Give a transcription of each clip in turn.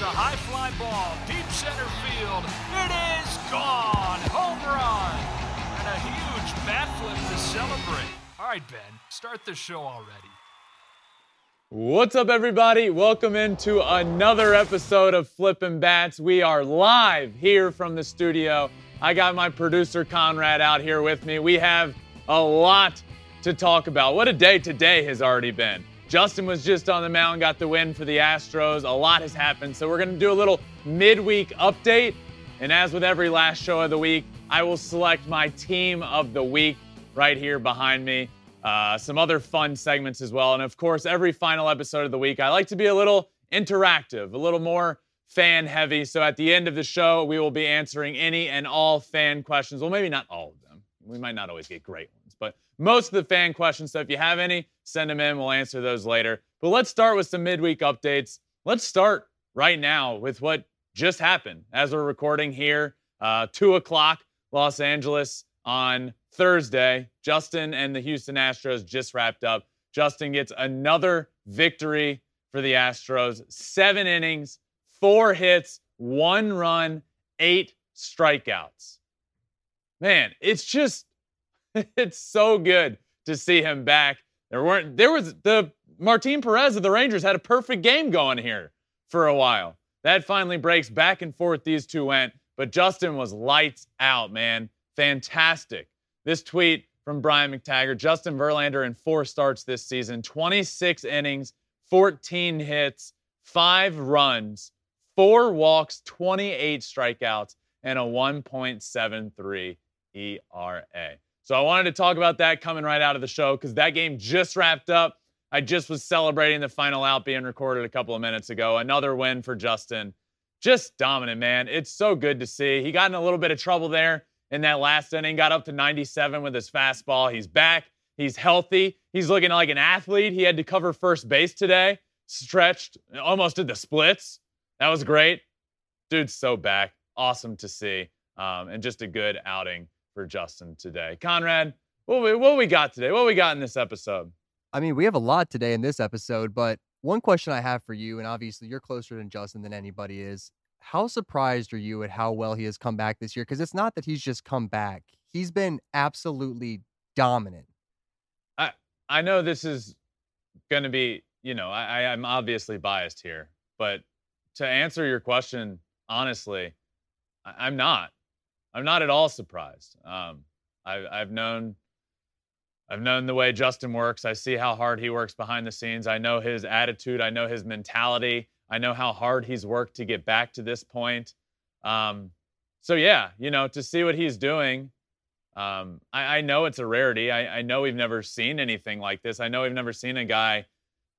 a high fly ball. Deep center field. It is gone. Home run. And a huge bat flip to celebrate. All right, Ben, start the show already. What's up, everybody? Welcome into another episode of Flippin' Bats. We are live here from the studio. I got my producer Conrad out here with me. We have a lot to talk about. What a day today has already been. Justin was just on the mound, got the win for the Astros. A lot has happened. So, we're going to do a little midweek update. And as with every last show of the week, I will select my team of the week right here behind me uh, some other fun segments as well. And of course, every final episode of the week, I like to be a little interactive, a little more fan heavy. So at the end of the show, we will be answering any and all fan questions. Well, maybe not all of them. We might not always get great ones, but most of the fan questions. So if you have any, send them in. We'll answer those later. But let's start with some midweek updates. Let's start right now with what just happened as we're recording here, uh, 2 o'clock, Los Angeles on Thursday. Justin and the Houston Astros just wrapped up. Justin gets another victory for the Astros. Seven innings, four hits, one run, eight strikeouts. Man, it's just, it's so good to see him back. There weren't, there was the Martin Perez of the Rangers had a perfect game going here for a while. That finally breaks back and forth. These two went, but Justin was lights out, man. Fantastic. This tweet from Brian McTaggart Justin Verlander in four starts this season 26 innings, 14 hits, five runs, four walks, 28 strikeouts, and a 1.73 ERA. So I wanted to talk about that coming right out of the show because that game just wrapped up. I just was celebrating the final out being recorded a couple of minutes ago. Another win for Justin. Just dominant, man. It's so good to see. He got in a little bit of trouble there in that last inning, got up to 97 with his fastball. He's back. He's healthy. He's looking like an athlete. He had to cover first base today, stretched, almost did the splits. That was great. Dude's so back. Awesome to see. Um, and just a good outing for Justin today. Conrad, what we, what we got today? What we got in this episode? I mean, we have a lot today in this episode, but one question I have for you, and obviously you're closer than Justin than anybody is, how surprised are you at how well he has come back this year? Because it's not that he's just come back; he's been absolutely dominant. I I know this is going to be, you know, I, I'm obviously biased here, but to answer your question honestly, I, am not. I'm not at all surprised. Um, I, I've known. I've known the way Justin works. I see how hard he works behind the scenes. I know his attitude. I know his mentality. I know how hard he's worked to get back to this point. Um, so yeah, you know, to see what he's doing, um, I, I, know it's a rarity. I, I, know we've never seen anything like this. I know we've never seen a guy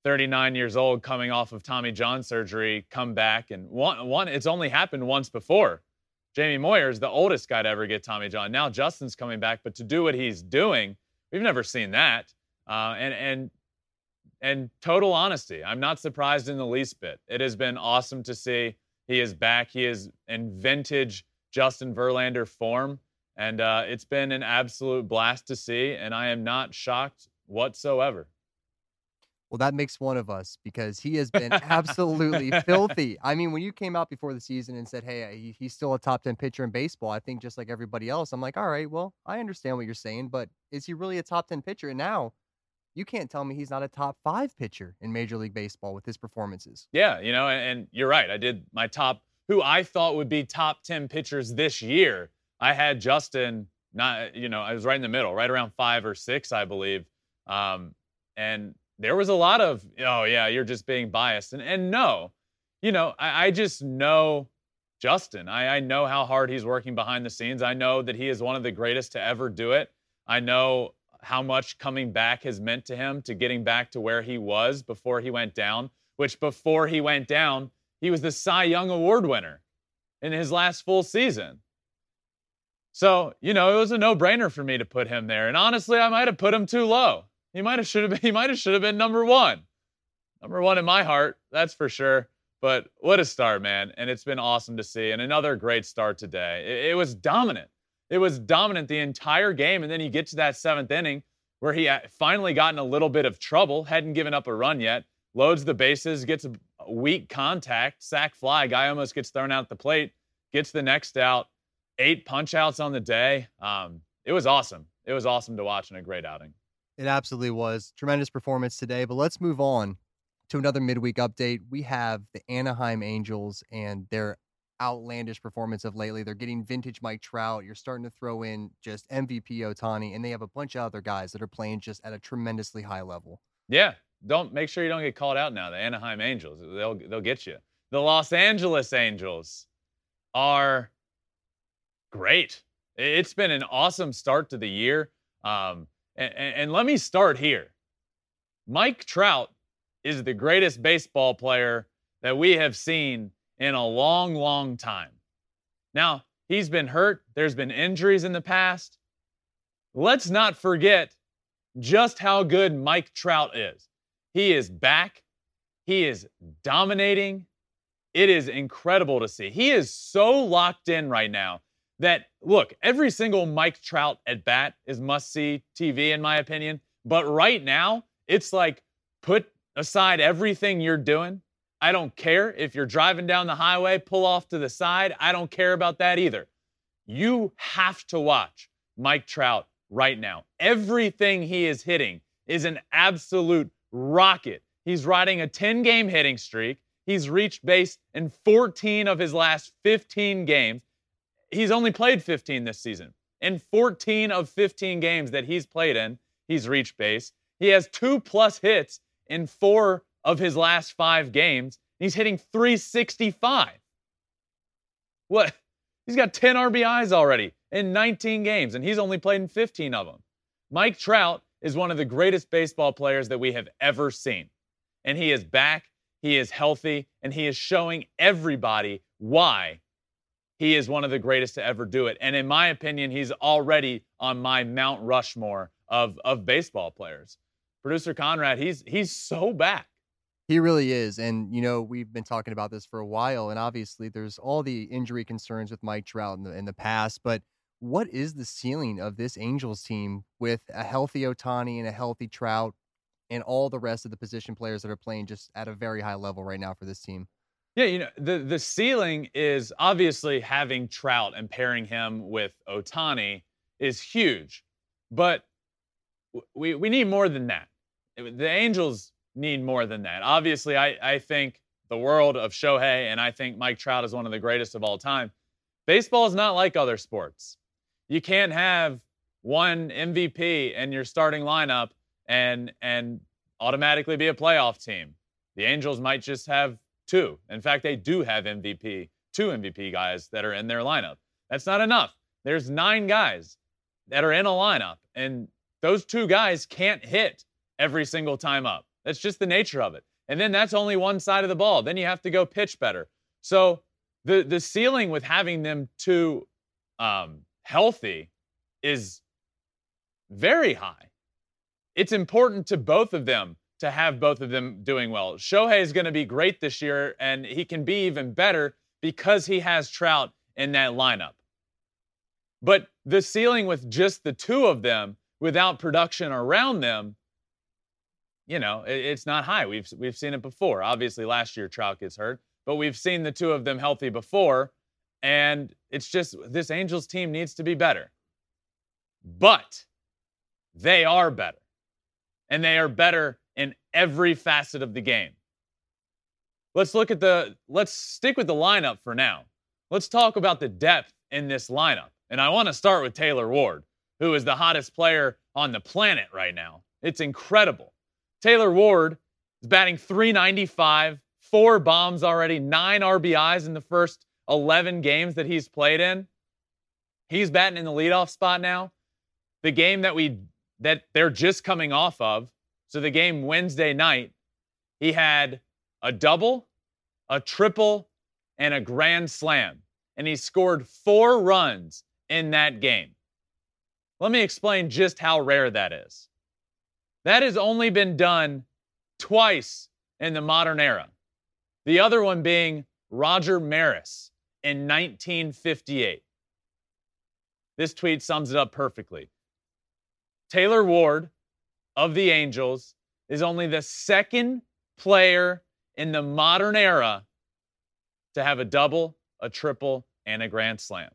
39 years old coming off of Tommy John surgery come back and one, one it's only happened once before. Jamie Moyer is the oldest guy to ever get Tommy John. Now Justin's coming back, but to do what he's doing, we've never seen that. Uh, and and and total honesty, I'm not surprised in the least bit. It has been awesome to see. He is back. He is in vintage Justin Verlander form. And uh, it's been an absolute blast to see. And I am not shocked whatsoever. Well, that makes one of us because he has been absolutely filthy. I mean, when you came out before the season and said, hey, he's still a top 10 pitcher in baseball, I think just like everybody else, I'm like, all right, well, I understand what you're saying, but is he really a top 10 pitcher? And now you can't tell me he's not a top five pitcher in Major League Baseball with his performances. Yeah, you know, and, and you're right. I did my top, who I thought would be top 10 pitchers this year. I had Justin, not, you know, I was right in the middle, right around five or six, I believe. Um, and there was a lot of, oh, yeah, you're just being biased. And, and no, you know, I, I just know Justin. I, I know how hard he's working behind the scenes. I know that he is one of the greatest to ever do it. I know how much coming back has meant to him to getting back to where he was before he went down, which before he went down, he was the Cy Young Award winner in his last full season. So, you know, it was a no-brainer for me to put him there. And honestly, I might have put him too low. He might have should have been, he might have should have been number one. Number one in my heart, that's for sure. But what a start, man. And it's been awesome to see. And another great start today. It, it was dominant. It was dominant the entire game. And then you get to that seventh inning where he finally got in a little bit of trouble, hadn't given up a run yet, loads the bases, gets a weak contact, sac fly, guy almost gets thrown out the plate, gets the next out, eight punch outs on the day. Um, it was awesome. It was awesome to watch and a great outing. It absolutely was. Tremendous performance today. But let's move on to another midweek update. We have the Anaheim Angels and their outlandish performance of lately. They're getting vintage Mike Trout. You're starting to throw in just MVP Ohtani, and they have a bunch of other guys that are playing just at a tremendously high level. Yeah, don't make sure you don't get called out now. The Anaheim Angels, they'll they'll get you. The Los Angeles Angels are great. It's been an awesome start to the year. Um, and, and let me start here. Mike Trout is the greatest baseball player that we have seen in a long, long time. Now, he's been hurt, there's been injuries in the past. Let's not forget just how good Mike Trout is. He is back, he is dominating. It is incredible to see. He is so locked in right now that, look, every single Mike Trout at bat is must see TV, in my opinion. But right now, it's like put aside everything you're doing. I don't care if you're driving down the highway, pull off to the side. I don't care about that either. You have to watch Mike Trout right now. Everything he is hitting is an absolute rocket. He's riding a 10 game hitting streak. He's reached base in 14 of his last 15 games. He's only played 15 this season. In 14 of 15 games that he's played in, he's reached base. He has two plus hits in four of his last five games. He's hitting 365. What? He's got 10 RBIs already in 19 games, and he's only played in 15 of them. Mike Trout is one of the greatest baseball players that we have ever seen. And he is back, he is healthy, and he is showing everybody why he is one of the greatest to ever do it. And in my opinion, he's already on my Mount Rushmore of, of baseball players producer Conrad, he's he's so back. He really is. And, you know, we've been talking about this for a while. And obviously, there's all the injury concerns with Mike Trout in the, in the past. But what is the ceiling of this Angels team with a healthy Ohtani and a healthy Trout and all the rest of the position players that are playing just at a very high level right now for this team? Yeah, you know, the, the ceiling is obviously having Trout and pairing him with Ohtani is huge. But we, we need more than that the Angels need more than that. Obviously, I, I think the world of Shohei, and I think Mike Trout is one of the greatest of all time. Baseball is not like other sports. You can't have one MVP in your starting lineup and and automatically be a playoff team. The Angels might just have two. In fact, they do have MVP, two MVP guys that are in their lineup. That's not enough. There's nine guys that are in a lineup, and those two guys can't hit every single time up. That's just the nature of it. And then that's only one side of the ball. Then you have to go pitch better. So the the ceiling with having them too um, healthy is very high. It's important to both of them to have both of them doing well. Shohei is going to be great this year, and he can be even better because he has Trout in that lineup. But the ceiling with just the two of them without production around them you know, it, it's not high. We've we've seen it before. Obviously, last year Trout gets hurt, but we've seen the two of them healthy before, and it's just this Angels team needs to be better. But they are better. and they are better in every facet of the game. Let's look at the, let's stick with the lineup for now. Let's talk about the depth in this lineup. And I want to start with Taylor Ward, who is the hottest player on the planet right now. It's incredible. Taylor Ward is batting 395, four bombs already, nine RBIs in the first 11 games that he's played in. He's batting in the leadoff spot now. The game that we that they're just coming off of, so the game Wednesday night, he had a double, a triple, and a grand slam. And he scored four runs in that game. Let me explain just how rare that is. That has only been done twice in the modern era. The other one being Roger Maris in 1958. This tweet sums it up perfectly. Taylor Ward of the Angels is only the second player in the modern era to have a double, a triple, and a grand slam.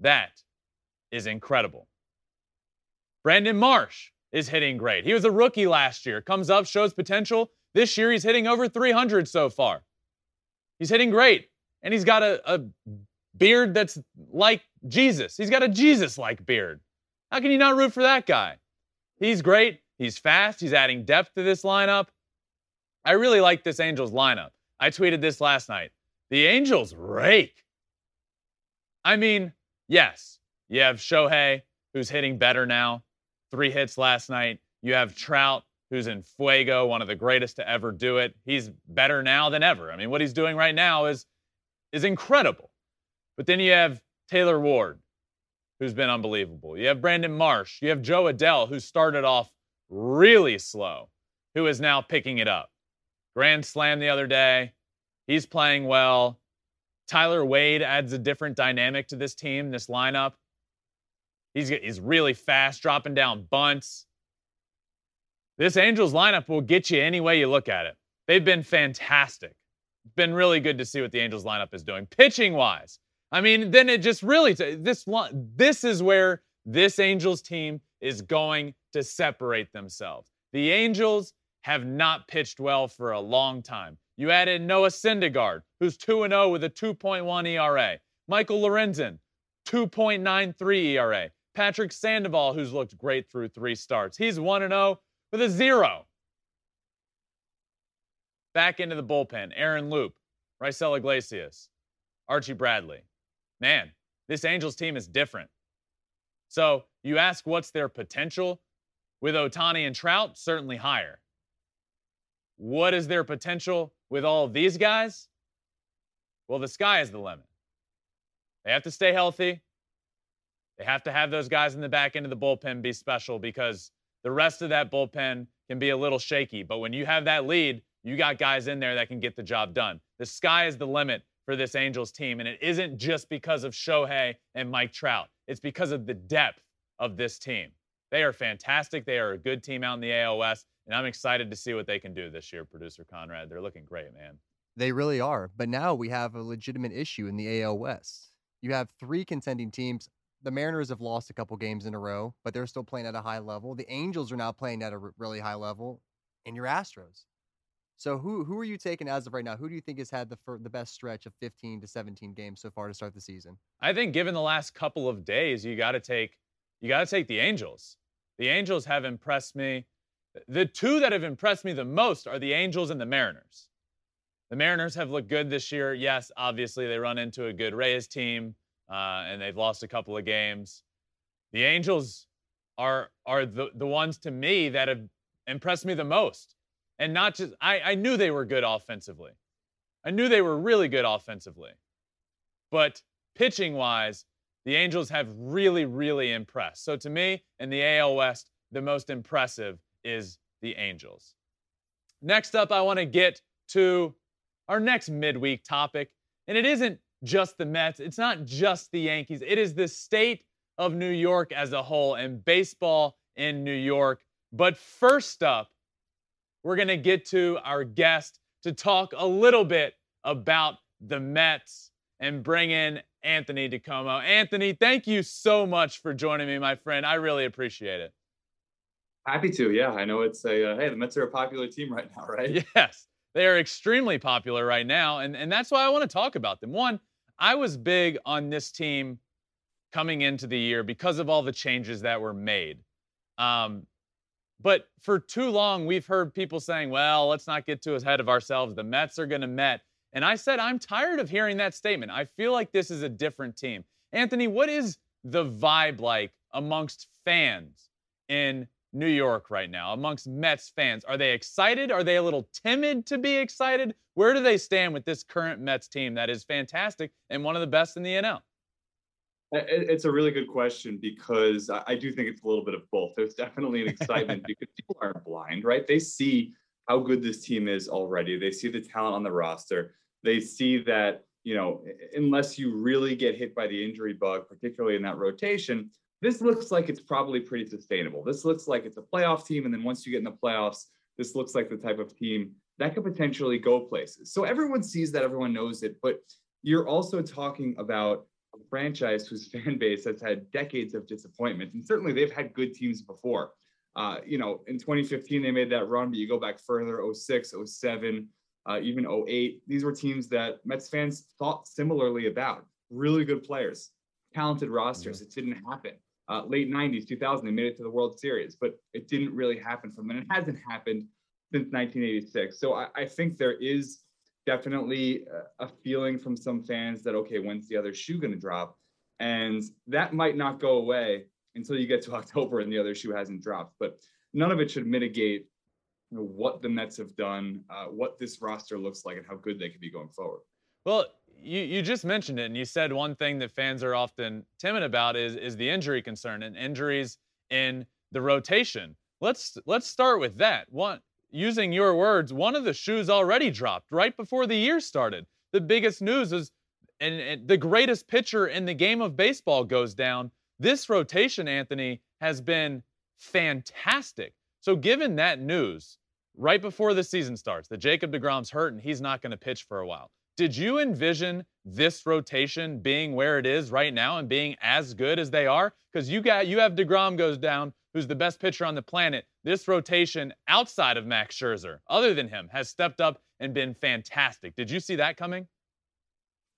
That is incredible. Brandon Marsh is hitting great. He was a rookie last year, comes up, shows potential. This year, he's hitting over 300 so far. He's hitting great, and he's got a, a beard that's like Jesus. He's got a Jesus like beard. How can you not root for that guy? He's great. He's fast. He's adding depth to this lineup. I really like this Angels lineup. I tweeted this last night. The Angels rake. I mean, yes, you have Shohei, who's hitting better now, three hits last night. You have Trout, who's in fuego, one of the greatest to ever do it. He's better now than ever. I mean, what he's doing right now is is incredible. But then you have Taylor Ward, who's been unbelievable. You have Brandon Marsh. You have Jo Adell, who started off really slow, who is now picking it up. Grand slam the other day. He's playing well. Tyler Wade adds a different dynamic to this team, this lineup. He's, he's really fast, dropping down bunts. This Angels lineup will get you any way you look at it. They've been fantastic. Been really good to see what the Angels lineup is doing. Pitching wise, I mean, then it just really, this, this is where this Angels team is going to separate themselves. The Angels have not pitched well for a long time. You added Noah Syndergaard, who's 2 0 with a 2.1 ERA. Michael Lorenzen, 2.93 ERA. Patrick Sandoval, who's looked great through three starts. He's 1 0 with a zero. Back into the bullpen, Aaron Loup, Raisel Iglesias, Archie Bradley. Man, this Angels team is different. So you ask what's their potential? With Ohtani and Trout, certainly higher. What is their potential with all of these guys? Well, the sky is the limit. They have to stay healthy. They have to have those guys in the back end of the bullpen be special because the rest of that bullpen can be a little shaky. But when you have that lead, you got guys in there that can get the job done. The sky is the limit for this Angels team. And it isn't just because of Shohei and Mike Trout, it's because of the depth of this team. They are fantastic. They are a good team out in the AL West. And I'm excited to see what they can do this year, producer Conrad. They're looking great, man. They really are. But now we have a legitimate issue in the AL West. You have three contending teams the Mariners have lost a couple games in a row, but they're still playing at a high level. The Angels are now playing at a really high level, and your Astros. So who who are you taking as of right now? Who do you think has had the the best stretch of 15 to 17 games so far to start the season? I think given the last couple of days, you got to take you got to take the Angels. The Angels have impressed me. The two that have impressed me the most are the Angels and the Mariners. The Mariners have looked good this year. Yes, obviously they run into a good Rays team uh, and they've lost a couple of games. The Angels are are the, the ones to me that have impressed me the most. And not just I, I knew they were good offensively. I knew they were really good offensively. But pitching wise, the Angels have really, really impressed. So to me, in the AL West, the most impressive is the Angels. Next up, I want to get to our next midweek topic. And it isn't just the Mets. It's not just the Yankees. It is the state of New York as a whole and baseball in New York. But first up, we're going to get to our guest to talk a little bit about the Mets and bring in Anthony DiComo. Anthony, thank you so much for joining me, my friend. I really appreciate it. Happy to. Yeah, I know it's a uh, hey, the Mets are a popular team right now, right? Yes, they are extremely popular right now, and and that's why I want to talk about them. One, I was big on this team coming into the year because of all the changes that were made. Um, but for too long, we've heard people saying, well, let's not get too ahead of ourselves. The Mets are going to Met. And I said, I'm tired of hearing that statement. I feel like this is a different team. Anthony, what is the vibe like amongst fans in New York right now, amongst Mets fans? Are they excited? Are they a little timid to be excited? Where do they stand with this current Mets team that is fantastic and one of the best in the NL? It's a really good question because I do think it's a little bit of both. There's definitely an excitement because people aren't blind, right? They see how good this team is already. They see the talent on the roster. They see that, you know, unless you really get hit by the injury bug, particularly in that rotation, this looks like it's probably pretty sustainable. This looks like it's a playoff team. And then once you get in the playoffs, this looks like the type of team that could potentially go places. So everyone sees that, everyone knows it, but you're also talking about a franchise whose fan base has had decades of disappointment. And certainly they've had good teams before. Uh, you know, in 2015, they made that run, but you go back further 06, 07, uh, even 08. These were teams that Mets fans thought similarly about. Really good players, talented rosters. Mm-hmm. It didn't happen. Uh, late 90s, 2000, they made it to the World Series, but it didn't really happen for them. And it hasn't happened since 1986. So I, I think there is definitely a feeling from some fans that okay, when's the other shoe going to drop? And that might not go away until you get to October and the other shoe hasn't dropped. But none of it should mitigate you know, what the Mets have done, uh, what this roster looks like, and how good they could be going forward. Well, you, you just mentioned it, and you said one thing that fans are often timid about is is the injury concern and injuries in the rotation. Let's let's start with that. One, using your words, one of the shoes already dropped right before the year started. The biggest news is and, and, the greatest pitcher in the game of baseball goes down. This rotation, Anthony, has been fantastic. So, given that news right before the season starts, that Jacob DeGrom's hurt and he's not going to pitch for a while, did you envision this rotation being where it is right now and being as good as they are? Because you got you have DeGrom goes down, who's the best pitcher on the planet, this rotation outside of Max Scherzer, other than him, has stepped up and been fantastic. Did you see that coming?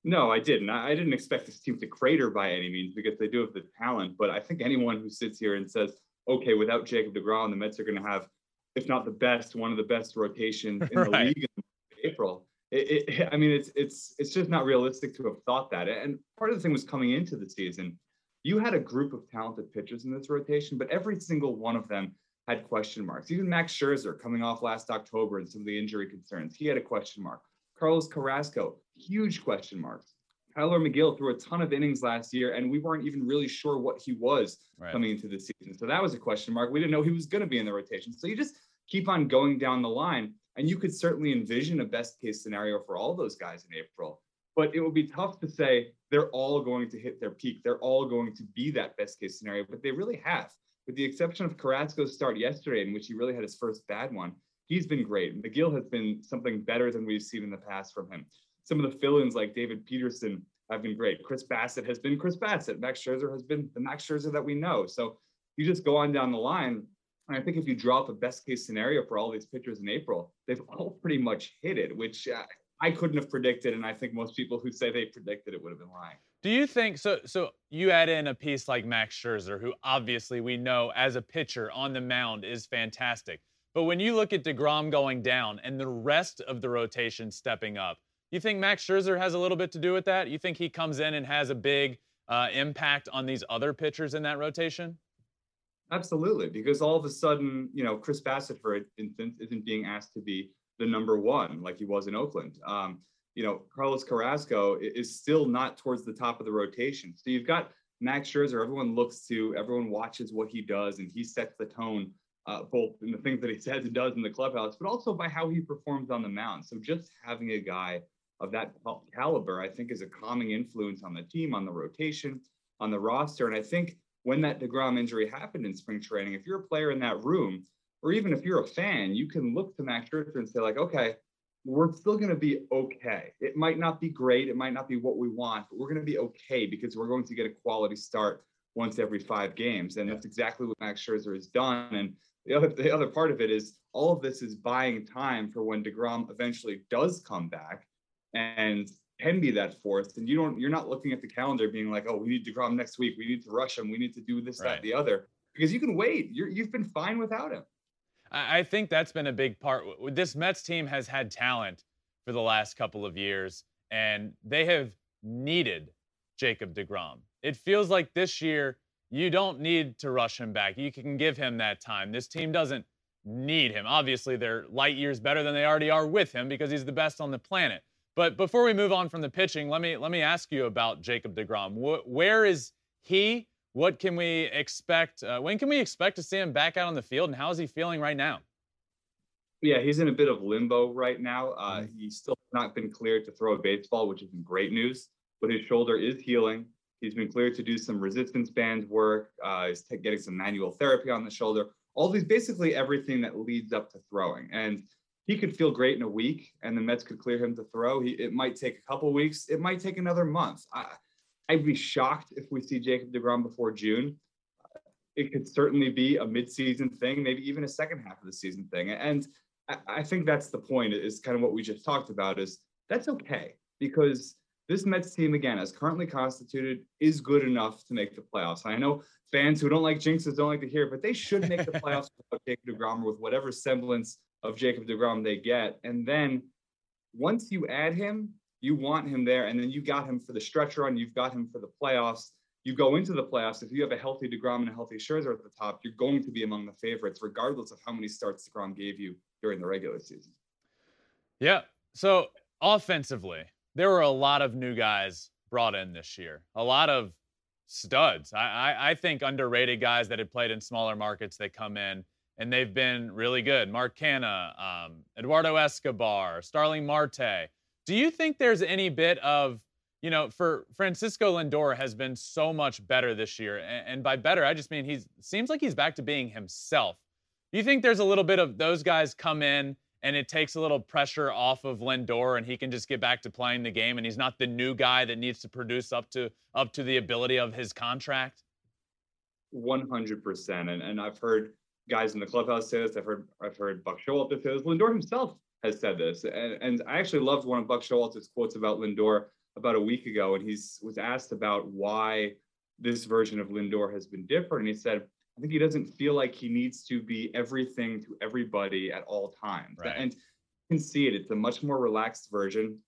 No, I didn't. I didn't expect this team to crater by any means because they do have the talent. But I think anyone who sits here and says, okay, without Jacob DeGrom, the Mets are going to have, if not the best, one of the best rotations in right. the league in April. It, it, I mean, it's it's it's just not realistic to have thought that. And part of the thing was coming into the season, you had a group of talented pitchers in this rotation, but every single one of them had question marks. Even Max Scherzer, coming off last October and some of the injury concerns, he had a question mark. Carlos Carrasco, huge question marks. Tylor Megill threw a ton of innings last year, and we weren't even really sure what he was right. coming into the season. So that was a question mark. We didn't know he was going to be in the rotation. So you just keep on going down the line, and you could certainly envision a best case scenario for all those guys in April. But it would be tough to say they're all going to hit their peak. They're all going to be that best case scenario, but they really have with the exception of Carrasco's start yesterday, in which he really had his first bad one, he's been great. Megill has been something better than we've seen in the past from him. Some of the fill-ins like David Peterson have been great. Chris Bassitt has been Chris Bassitt. Max Scherzer has been the Max Scherzer that we know. So you just go on down the line. And I think if you draw up a best case scenario for all these pitchers in April, they've all pretty much hit it, which uh, I couldn't have predicted. And I think most people who say they predicted it would have been lying. Do you think so? So you add in a piece like Max Scherzer, who obviously we know as a pitcher on the mound is fantastic. But when you look at DeGrom going down and the rest of the rotation stepping up, you think Max Scherzer has a little bit to do with that? You think he comes in and has a big uh, impact on these other pitchers in that rotation? Absolutely, because all of a sudden, you know, Chris Bassitt, for instance, isn't being asked to be the number one like he was in Oakland. Um, you know, Carlos Carrasco is still not towards the top of the rotation. So you've got Max Scherzer, everyone looks to, everyone watches what he does, and he sets the tone, uh, both in the things that he says and does in the clubhouse, but also by how he performs on the mound. So just having a guy of that caliber, I think, is a calming influence on the team, on the rotation, on the roster. And I think when that DeGrom injury happened in spring training, if you're a player in that room, or even if you're a fan, you can look to Max Scherzer and say, like, okay, we're still going to be okay. It might not be great. It might not be what we want, but we're going to be okay because we're going to get a quality start once every five games. And that's exactly what Max Scherzer has done. And the other the other part of it is all of this is buying time for when Degrom eventually does come back and can be that force. And you don't you're not looking at the calendar being like, oh, we need Degrom next week. We need to rush him. We need to do this, right. that, the other. Because you can wait. You're, you've been fine without him. I think that's been a big part. This Mets team has had talent for the last couple of years, and they have needed Jacob DeGrom. It feels like this year you don't need to rush him back. You can give him that time. This team doesn't need him. Obviously, they're light years better than they already are with him because he's the best on the planet. But before we move on from the pitching, let me let me ask you about Jacob DeGrom. where is he what can we expect? Uh, when can we expect to see him back out on the field, and how is he feeling right now? Yeah, he's in a bit of limbo right now. Uh, mm-hmm. He's still not been cleared to throw a baseball, which is great news. But his shoulder is healing. He's been cleared to do some resistance band work. Uh, he's t- getting some manual therapy on the shoulder. All these, basically everything that leads up to throwing. And he could feel great in a week, and the Mets could clear him to throw. He, it might take a couple weeks. It might take another month. I, I'd be shocked if we see Jacob DeGrom before June. It could certainly be a midseason thing, maybe even a second half of the season thing. And I think that's the point, is kind of what we just talked about, is that's okay because this Mets team, again, as currently constituted, is good enough to make the playoffs. I know fans who don't like jinxes don't like to hear it, but they should make the playoffs without Jacob DeGrom or with whatever semblance of Jacob DeGrom they get. And then once you add him, you want him there, and then you got him for the stretch run. You've got him for the playoffs. You go into the playoffs. If you have a healthy Degrom and a healthy Scherzer at the top, you're going to be among the favorites, regardless of how many starts Degrom gave you during the regular season. Yeah. So offensively, there were a lot of new guys brought in this year. A lot of studs. I, I, I think underrated guys that had played in smaller markets that come in and they've been really good. Mark Canha, um, Eduardo Escobar, Starling Marte. Do you think there's any bit of, you know, for Francisco Lindor has been so much better this year, and, and by better I just mean he seems like he's back to being himself. Do you think there's a little bit of those guys come in and it takes a little pressure off of Lindor and he can just get back to playing the game and he's not the new guy that needs to produce up to up to the ability of his contract? 100%. And, and I've heard guys in the clubhouse say this. I've heard I've heard Buck Showalter say this. Lindor himself has said this, and, and I actually loved one of Buck Showalter's quotes about Lindor about a week ago, and he was asked about why this version of Lindor has been different, and he said, "I think he doesn't feel like he needs to be everything to everybody at all times." Right. And you can see it; it's a much more relaxed version.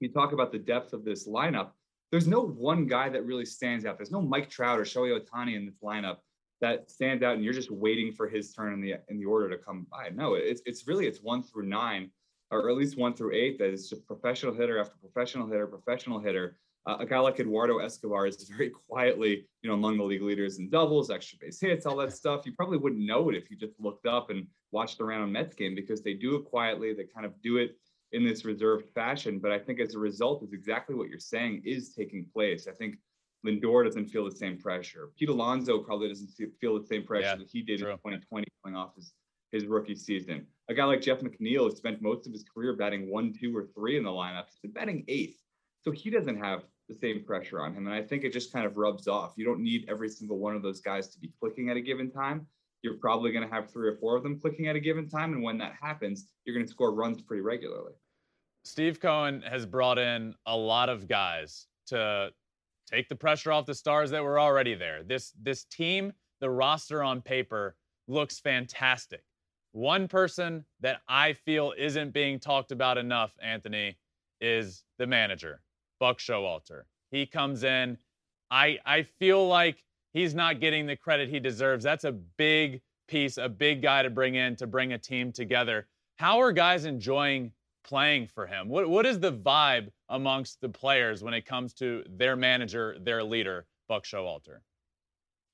You talk about the depth of this lineup. There's no one guy that really stands out. There's no Mike Trout or Shohei Ohtani in this lineup that stands out and you're just waiting for his turn in the in the order to come by. No, it's it's really it's one through nine, or at least one through eight. That is just professional hitter after professional hitter, professional hitter. Uh, a guy like Eduardo Escobar is very quietly, you know, among the league leaders in doubles, extra base hits, all that stuff. You probably wouldn't know it if you just looked up and watched the random Mets game because they do it quietly. They kind of do it in this reserved fashion. But I think as a result, is exactly what you're saying is taking place. I think Lindor doesn't feel the same pressure. Pete Alonso probably doesn't feel the same pressure yeah, that he did true. in 2020 coming off his, his rookie season. A guy like Jeff McNeil has spent most of his career batting one, two, or three in the lineup. He's batting eighth. So he doesn't have the same pressure on him. And I think it just kind of rubs off. You don't need every single one of those guys to be clicking at a given time. You're probably going to have three or four of them clicking at a given time. And when that happens, you're going to score runs pretty regularly. Steve Cohen has brought in a lot of guys to take the pressure off the stars that were already there. This this team, the roster on paper looks fantastic. One person that I feel isn't being talked about enough, Anthony, is the manager, Buck Showalter. He comes in. I I feel like he's not getting the credit he deserves. That's a big piece, a big guy to bring in to bring a team together. How are guys enjoying playing for him? What what is the vibe amongst the players when it comes to their manager, their leader, Buck Showalter?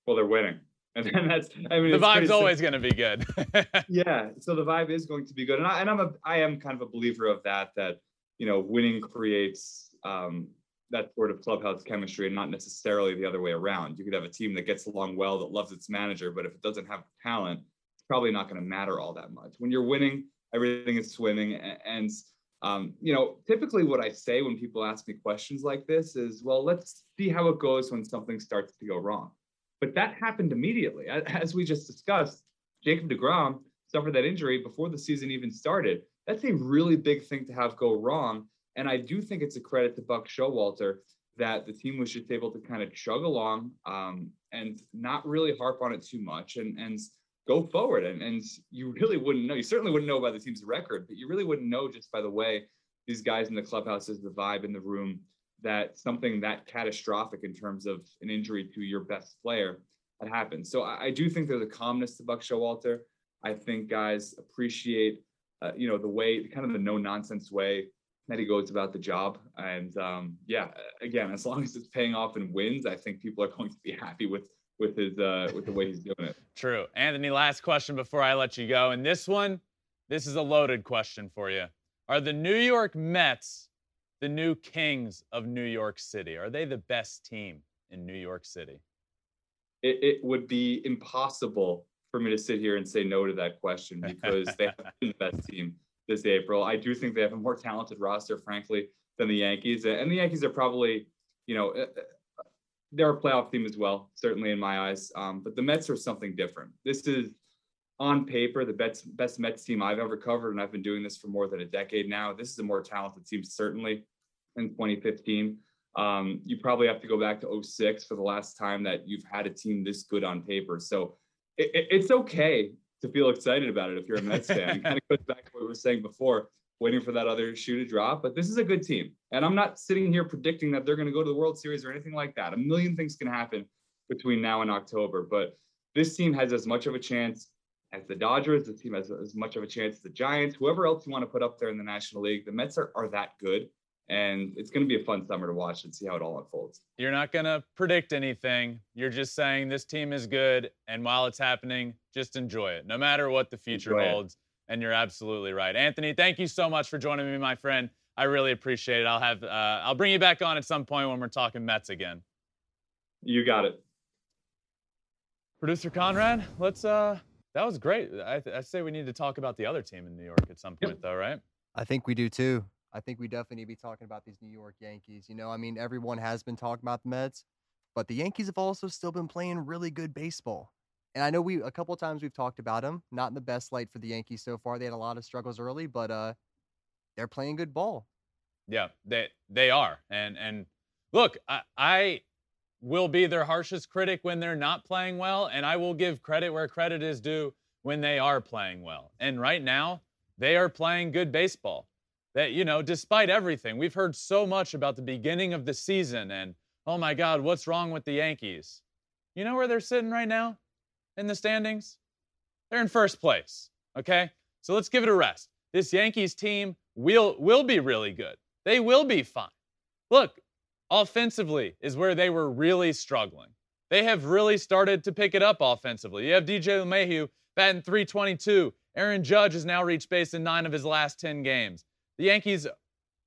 Well, they're winning. And then that's I mean the vibe's always going to be good. yeah, so the vibe is going to be good, and I and I'm a I am kind of a believer of that. That you know, winning creates um, that sort of clubhouse chemistry, and not necessarily the other way around. You could have a team that gets along well, that loves its manager, but if it doesn't have talent, it's probably not going to matter all that much. When you're winning, everything is swimming. And, um, you know, typically what I say when people ask me questions like this is, well, let's see how it goes when something starts to go wrong. But that happened immediately. As we just discussed, Jacob DeGrom suffered that injury before the season even started. That's a really big thing to have go wrong. And I do think it's a credit to Buck Showalter that the team was just able to kind of chug along um, and not really harp on it too much and and go forward. And, and you really wouldn't know. You certainly wouldn't know by the team's record, but you really wouldn't know just by the way these guys in the clubhouse is the vibe in the room that something that catastrophic in terms of an injury to your best player had happened. So I, I do think there's a calmness to Buck Showalter. I think guys appreciate, uh, you know, the way, kind of the no nonsense way that he goes about the job. And um, yeah, again, as long as it's paying off in wins, I think people are going to be happy with with his uh, with the way he's doing it. True, Anthony. Last question before I let you go, and this one, this is a loaded question for you. Are the New York Mets the new kings of New York City? Are they the best team in New York City? It, it would be impossible for me to sit here and say no to that question because they have been the best team this April. I do think they have a more talented roster, frankly, than the Yankees. And the Yankees are probably, you know, uh, uh, they're a playoff team as well, certainly in my eyes. Um, but the Mets are something different. This is on paper the best best Mets team I've ever covered, and I've been doing this for more than a decade now. This is a more talented team, certainly in 2015. Um, you probably have to go back to 06 for the last time that you've had a team this good on paper. So it, it, it's okay to feel excited about it if you're a Mets fan. Kind of goes back to what we were saying before, waiting for that other shoe to drop. But this is a good team. And I'm not sitting here predicting that they're going to go to the World Series or anything like that. A million things can happen between now and October. But this team has as much of a chance as the Dodgers. The team has as much of a chance as the Giants. Whoever else you want to put up there in the National League, the Mets are, are that good. And it's going to be a fun summer to watch and see how it all unfolds. You're not going to predict anything. You're just saying this team is good. And while it's happening, just enjoy it, no matter what the future enjoy holds. It. And you're absolutely right. Anthony, thank you so much for joining me, my friend. I really appreciate it. I'll have uh, I'll bring you back on at some point when we're talking Mets again. You got it. Producer Conrad, let's uh that was great. I, I say we need to talk about the other team in New York at some point, yep. though, right? I think we do too. I think we definitely need to be talking about these New York Yankees. You know, I mean, everyone has been talking about the Mets, but the Yankees have also still been playing really good baseball. And I know we a couple times we've talked about them, not in the best light for the Yankees so far. They had a lot of struggles early, but uh, they're playing good ball. Yeah, they they are. And and look, I, I will be their harshest critic when they're not playing well, and I will give credit where credit is due when they are playing well. And right now, they are playing good baseball that, you know, despite everything, we've heard so much about the beginning of the season and, oh my God, what's wrong with the Yankees? You know where they're sitting right now in the standings? They're in first place, okay? So let's give it a rest. This Yankees team will, will be really good. They will be fine. Look, offensively is where they were really struggling. They have really started to pick it up offensively. You have DJ LeMahieu batting 322. Aaron Judge has now reached base in nine of his last 10 games. The Yankees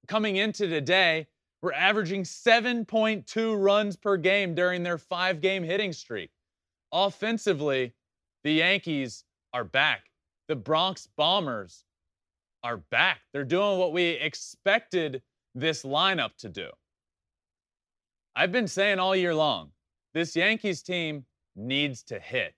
coming into today were averaging 7.2 runs per game during their five game hitting streak. Offensively, the Yankees are back. The Bronx Bombers are back. They're doing what we expected this lineup to do. I've been saying all year long this Yankees team needs to hit.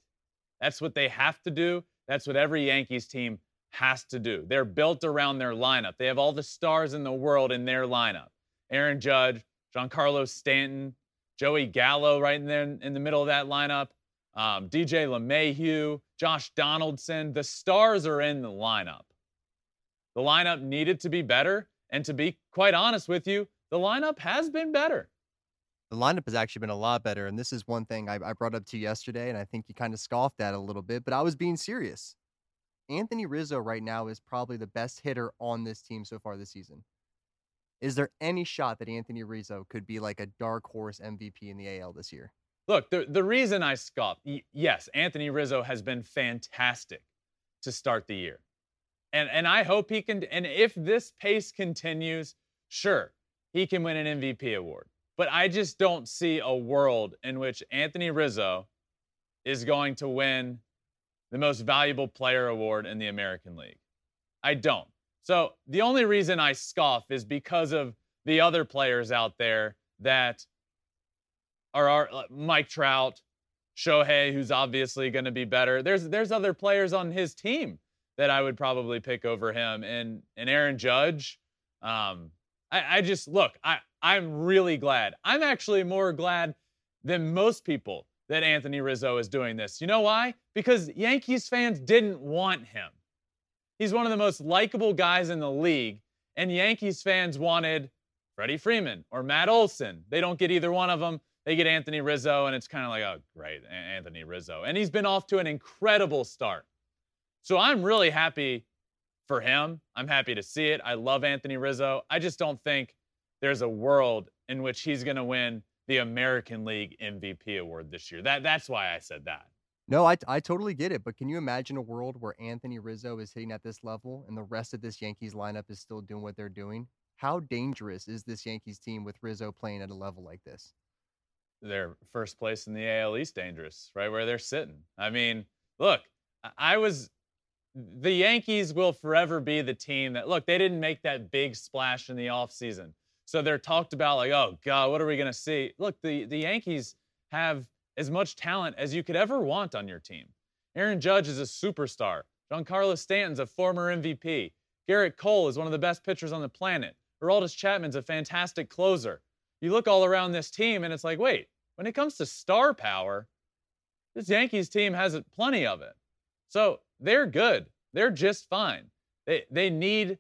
That's what they have to do. That's what every Yankees team has to do. They're built around their lineup. They have all the stars in the world in their lineup. Aaron Judge, Giancarlo Stanton, Joey Gallo right in there in the middle of that lineup, um, DJ LeMahieu, Josh Donaldson. The stars are in the lineup. The lineup needed to be better. And to be quite honest with you, the lineup has been better. The lineup has actually been a lot better. And this is one thing I, I brought up to you yesterday, and I think you kind of scoffed at a little bit, but I was being serious. Anthony Rizzo right now is probably the best hitter on this team so far this season. Is there any shot that Anthony Rizzo could be like a dark horse MVP in the AL this year? Look, the, the reason I scoff, yes, Anthony Rizzo has been fantastic to start the year. And, and I hope he can, and if this pace continues, sure, he can win an MVP award. But I just don't see a world in which Anthony Rizzo is going to win the most valuable player award in the American League. I don't. So the only reason I scoff is because of the other players out there that are, Mike Trout, Shohei, who's obviously going to be better. There's there's other players on his team that I would probably pick over him, and and Aaron Judge. Um, I, I just look. I I'm really glad. I'm actually more glad than most people that Anthony Rizzo is doing this. You know why? Because Yankees fans didn't want him. He's one of the most likable guys in the league, and Yankees fans wanted Freddie Freeman or Matt Olson. They don't get either one of them. They get Anthony Rizzo, and it's kind of like, oh, great, Anthony Rizzo. And he's been off to an incredible start. So I'm really happy for him. I'm happy to see it. I love Anthony Rizzo. I just don't think there's a world in which he's going to win the American League MVP award this year. That that's why I said that. No, I, I totally get it. But can you imagine a world where Anthony Rizzo is hitting at this level and the rest of this Yankees lineup is still doing what they're doing? How dangerous is this Yankees team with Rizzo playing at a level like this? they're first place in the AL East dangerous, right where they're sitting. I mean, look, I was the Yankees will forever be the team that look, they didn't make that big splash in the offseason. So they're talked about like, oh God, what are we gonna see? Look, the, the Yankees have as much talent as you could ever want on your team. Aaron Judge is a superstar. Giancarlo Stanton's a former MVP. Gerrit Cole is one of the best pitchers on the planet. Aroldis Chapman's a fantastic closer you look all around this team and it's like, wait, when it comes to star power, this Yankees team has plenty of it. So they're good. They're just fine. They they need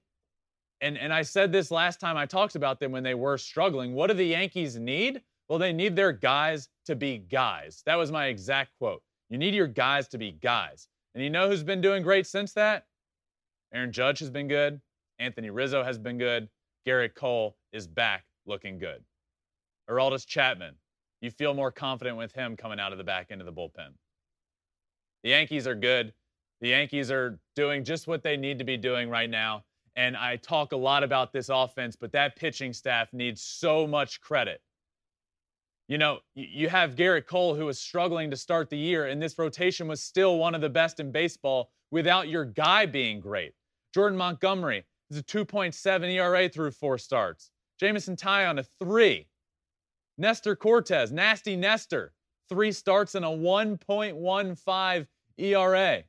and and I said this last time I talked about them when they were struggling. What do the Yankees need? Well, they need their guys to be guys. That was my exact quote. You need your guys to be guys. And you know who's been doing great since that? Aaron Judge has been good. Anthony Rizzo has been good. Gerrit Cole is back looking good. Aroldis Chapman, you feel more confident with him coming out of the back end of the bullpen. The Yankees are good. The Yankees are doing just what they need to be doing right now. And I talk a lot about this offense, but that pitching staff needs so much credit. You know, you have Gerrit Cole, who was struggling to start the year, and this rotation was still one of the best in baseball without your guy being great. Jordan Montgomery is a 2.7 ERA through four starts. Jameson on a three. Nestor Cortes, nasty Nestor, three starts and a 1.15 ERA.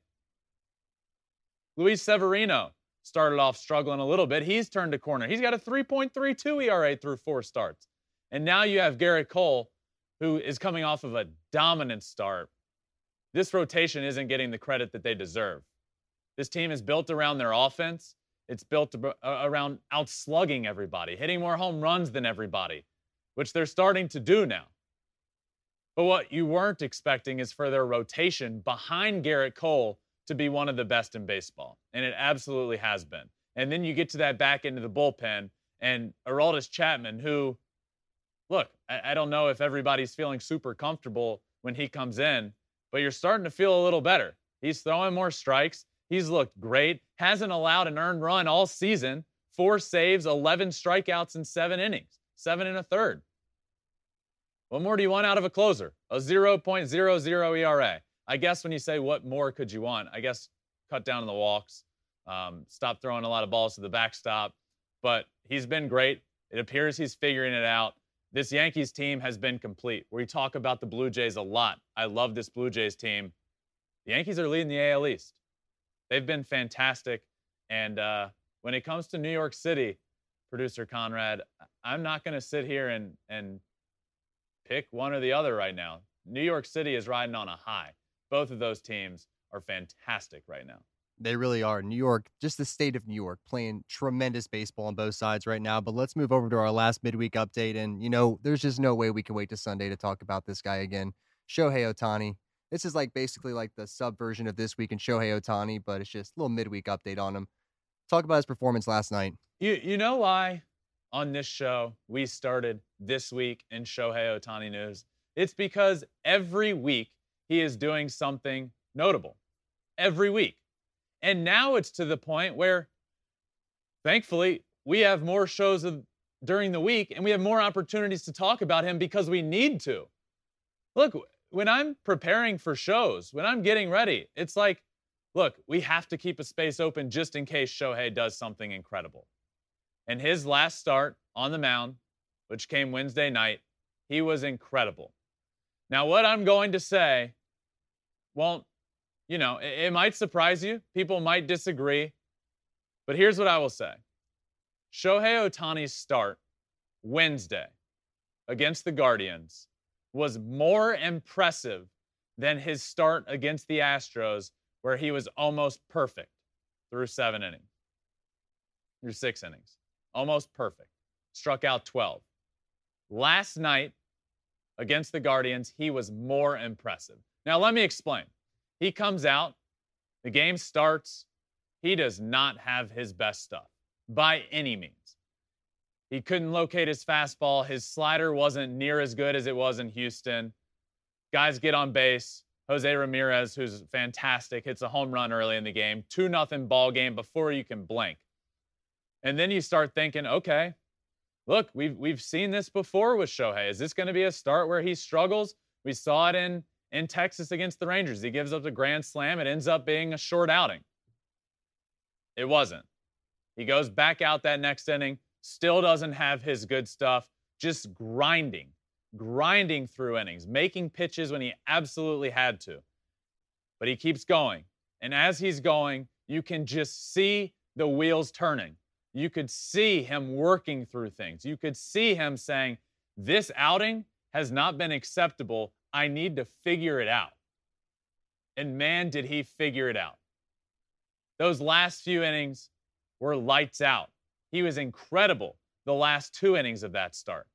Luis Severino started off struggling a little bit. He's turned a corner. He's got a 3.32 ERA through four starts. And now you have Gerrit Cole, who is coming off of a dominant start. This rotation isn't getting the credit that they deserve. This team is built around their offense. It's built uh, around outslugging everybody, hitting more home runs than everybody, which they're starting to do now. But what you weren't expecting is for their rotation behind Gerrit Cole to be one of the best in baseball. And it absolutely has been. And then you get to that back end of the bullpen and Aroldis Chapman, who, look, I, I don't know if everybody's feeling super comfortable when he comes in, but you're starting to feel a little better. He's throwing more strikes. He's looked great. Hasn't allowed an earned run all season. Four saves, 11 strikeouts in seven innings, seven and a third. What more do you want out of a closer? A 0.00 ERA. I guess when you say what more could you want, I guess cut down on the walks, um, stop throwing a lot of balls to the backstop. But he's been great. It appears he's figuring it out. This Yankees team has been complete. We talk about the Blue Jays a lot. I love this Blue Jays team. The Yankees are leading the AL East. They've been fantastic. And uh, when it comes to New York City, producer Conrad, I'm not going to sit here and, and pick one or the other right now. New York City is riding on a high. Both of those teams are fantastic right now. They really are. New York, just the state of New York, playing tremendous baseball on both sides right now. But let's move over to our last midweek update. And, you know, there's just no way we can wait to Sunday to talk about this guy again. Shohei Ohtani. This is like basically like the sub version of this week in Shohei Ohtani, but it's just a little midweek update on him. Talk about his performance last night. You you know why on this show we started this week in Shohei Ohtani news? It's because every week he is doing something notable. Every week. And now it's to the point where thankfully we have more shows of, during the week and we have more opportunities to talk about him because we need to. Look, when I'm preparing for shows, when I'm getting ready, it's like, look, we have to keep a space open just in case Shohei does something incredible. And his last start on the mound, which came Wednesday night, he was incredible. Now, what I'm going to say Well, you know, it, it might surprise you. People might disagree. But here's what I will say Shohei Ohtani's start Wednesday against the Guardians was more impressive than his start against the Astros, where he was almost perfect through seven innings, through six innings. Almost perfect. Struck out 12. Last night against the Guardians, he was more impressive. Now, let me explain. He comes out, the game starts, he does not have his best stuff by any means. He couldn't locate his fastball. His slider wasn't near as good as it was in Houston. Guys get on base. Jose Ramirez, who's fantastic, hits a home run early in the game. 2 nothing ball game before you can blink. And then you start thinking, okay, look, we've we've seen this before with Shohei. Is this going to be a start where he struggles? We saw it in in Texas against the Rangers. He gives up the grand slam. It ends up being a short outing. It wasn't. He goes back out that next inning, still doesn't have his good stuff, just grinding, grinding through innings, making pitches when he absolutely had to. But he keeps going. And as he's going, you can just see the wheels turning. You could see him working through things. You could see him saying, This outing has not been acceptable. I need to figure it out. And man, did he figure it out. Those last few innings were lights out. He was incredible the last two innings of that start.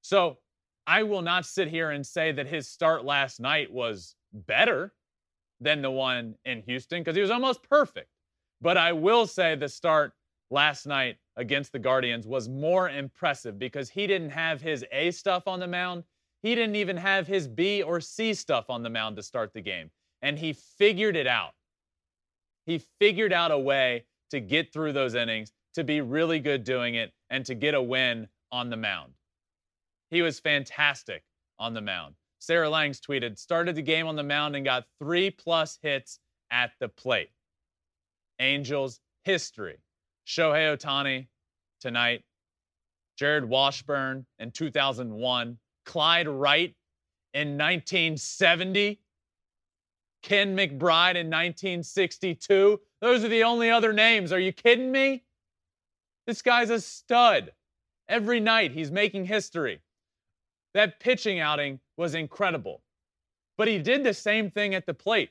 So I will not sit here and say that his start last night was better than the one in Houston because he was almost perfect. But I will say the start last night against the Guardians was more impressive because he didn't have his A stuff on the mound. He didn't even have his B or C stuff on the mound to start the game. And he figured it out. He figured out a way to get through those innings, to be really good doing it, and to get a win on the mound. He was fantastic on the mound. Sarah Langs tweeted, started the game on the mound and got three plus hits at the plate. Angels history. Shohei Ohtani tonight, Jarrod Washburn in 2001, Clyde Wright in 1970, Ken McBride in 1962. Those are the only other names. Are you kidding me? This guy's a stud. Every night he's making history. That pitching outing was incredible. But he did the same thing at the plate.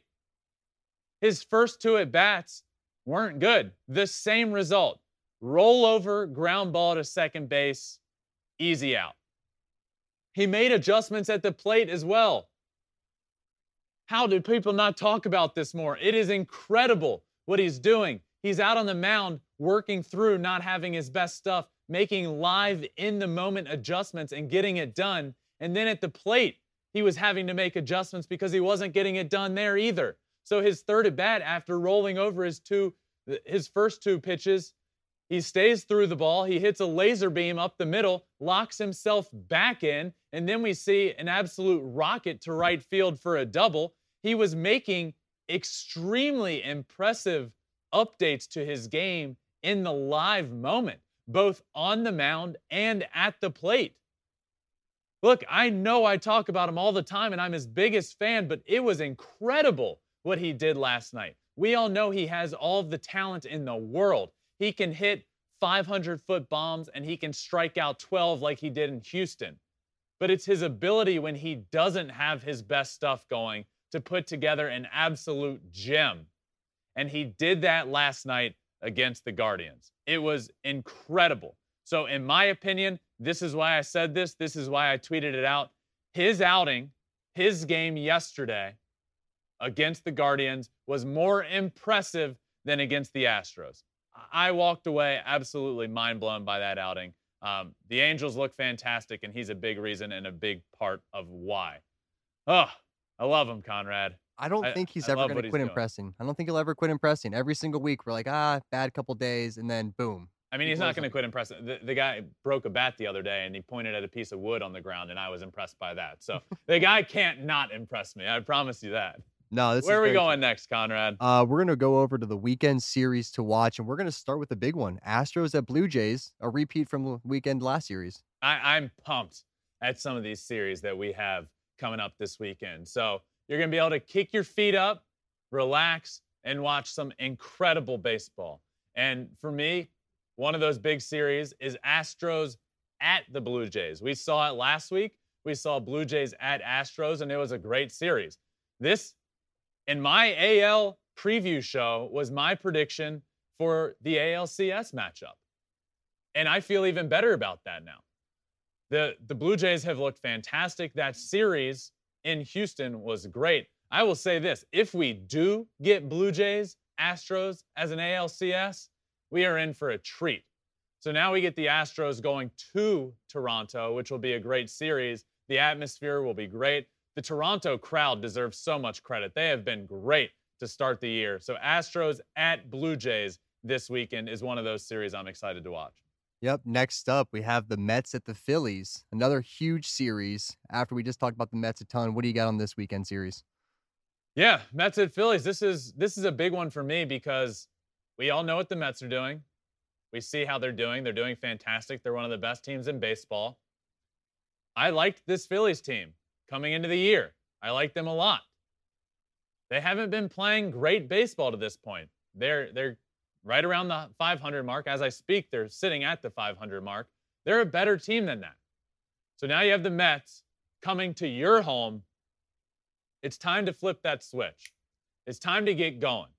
His first two at bats weren't good. The same result roll over, ground ball to second base, easy out. He made adjustments at the plate as well. How do people not talk about this more? It is incredible what he's doing. He's out on the mound working through not having his best stuff, making live in the moment adjustments and getting it done. And then at the plate, he was having to make adjustments because he wasn't getting it done there either. So his third at bat after rolling over his two his first two pitches, he stays through the ball. He hits a laser beam up the middle, locks himself back in, and then we see an absolute rocket to right field for a double he was making extremely impressive updates to his game in the live moment, both on the mound and at the plate. Look, I know I talk about him all the time and I'm his biggest fan, but it was incredible what he did last night. We all know he has all of the talent in the world. He can hit 500 foot bombs and he can strike out 12 like he did in Houston. But it's his ability when he doesn't have his best stuff going to put together an absolute gem. And he did that last night against the Guardians. It was incredible. So, in my opinion, this is why I said this. This is why I tweeted it out. His outing, his game yesterday against the Guardians was more impressive than against the Astros. I walked away absolutely mind blown by that outing. Um, the Angels look fantastic, and he's a big reason and a big part of why. Oh, I love him, Conrad. I don't I- think he's I ever going to quit doing. impressing. I don't think he'll ever quit impressing. Every single week, we're like, ah, bad couple days, and then boom. I mean, He he's not going to quit impressing. The, the guy broke a bat the other day and he pointed at a piece of wood on the ground, and I was impressed by that. So the guy can't not impress me. I promise you that. No, this Where are we going next, Conrad? Uh, we're gonna go over to the weekend series to watch, and we're gonna start with the big one: Astros at Blue Jays, a repeat from the weekend last series. I, I'm pumped at some of these series that we have coming up this weekend. So You're going to be able to kick your feet up, relax, and watch some incredible baseball. And for me, one of those big series is Astros at the Blue Jays. We saw it last week. We saw Blue Jays at Astros, and it was a great series. This, in my AL preview show, was my prediction for the ALCS matchup. And I feel even better about that now. The, the Blue Jays have looked fantastic. That series in Houston was great. I will say this if we do get Blue Jays, Astros as an ALCS, we are in for a treat. So now we get the Astros going to Toronto, which will be a great series. The atmosphere will be great. The Toronto crowd deserves so much credit. They have been great to start the year. So Astros at Blue Jays this weekend is one of those series I'm excited to watch. Yep. Next up, we have the Mets at the Phillies. Another huge series. After we just talked about the Mets a ton, what do you got on this weekend series? Yeah, Mets at Phillies. This is this is a big one for me because we all know what the Mets are doing. We see how they're doing. They're doing fantastic. They're one of the best teams in baseball. I liked this Phillies team coming into the year. I like them a lot. They haven't been playing great baseball to this point. They're they're right around the 500 mark. As I speak, they're sitting at the 500 mark. They're a better team than that. So now you have the Mets coming to your home. It's time to flip that switch. It's time to get going.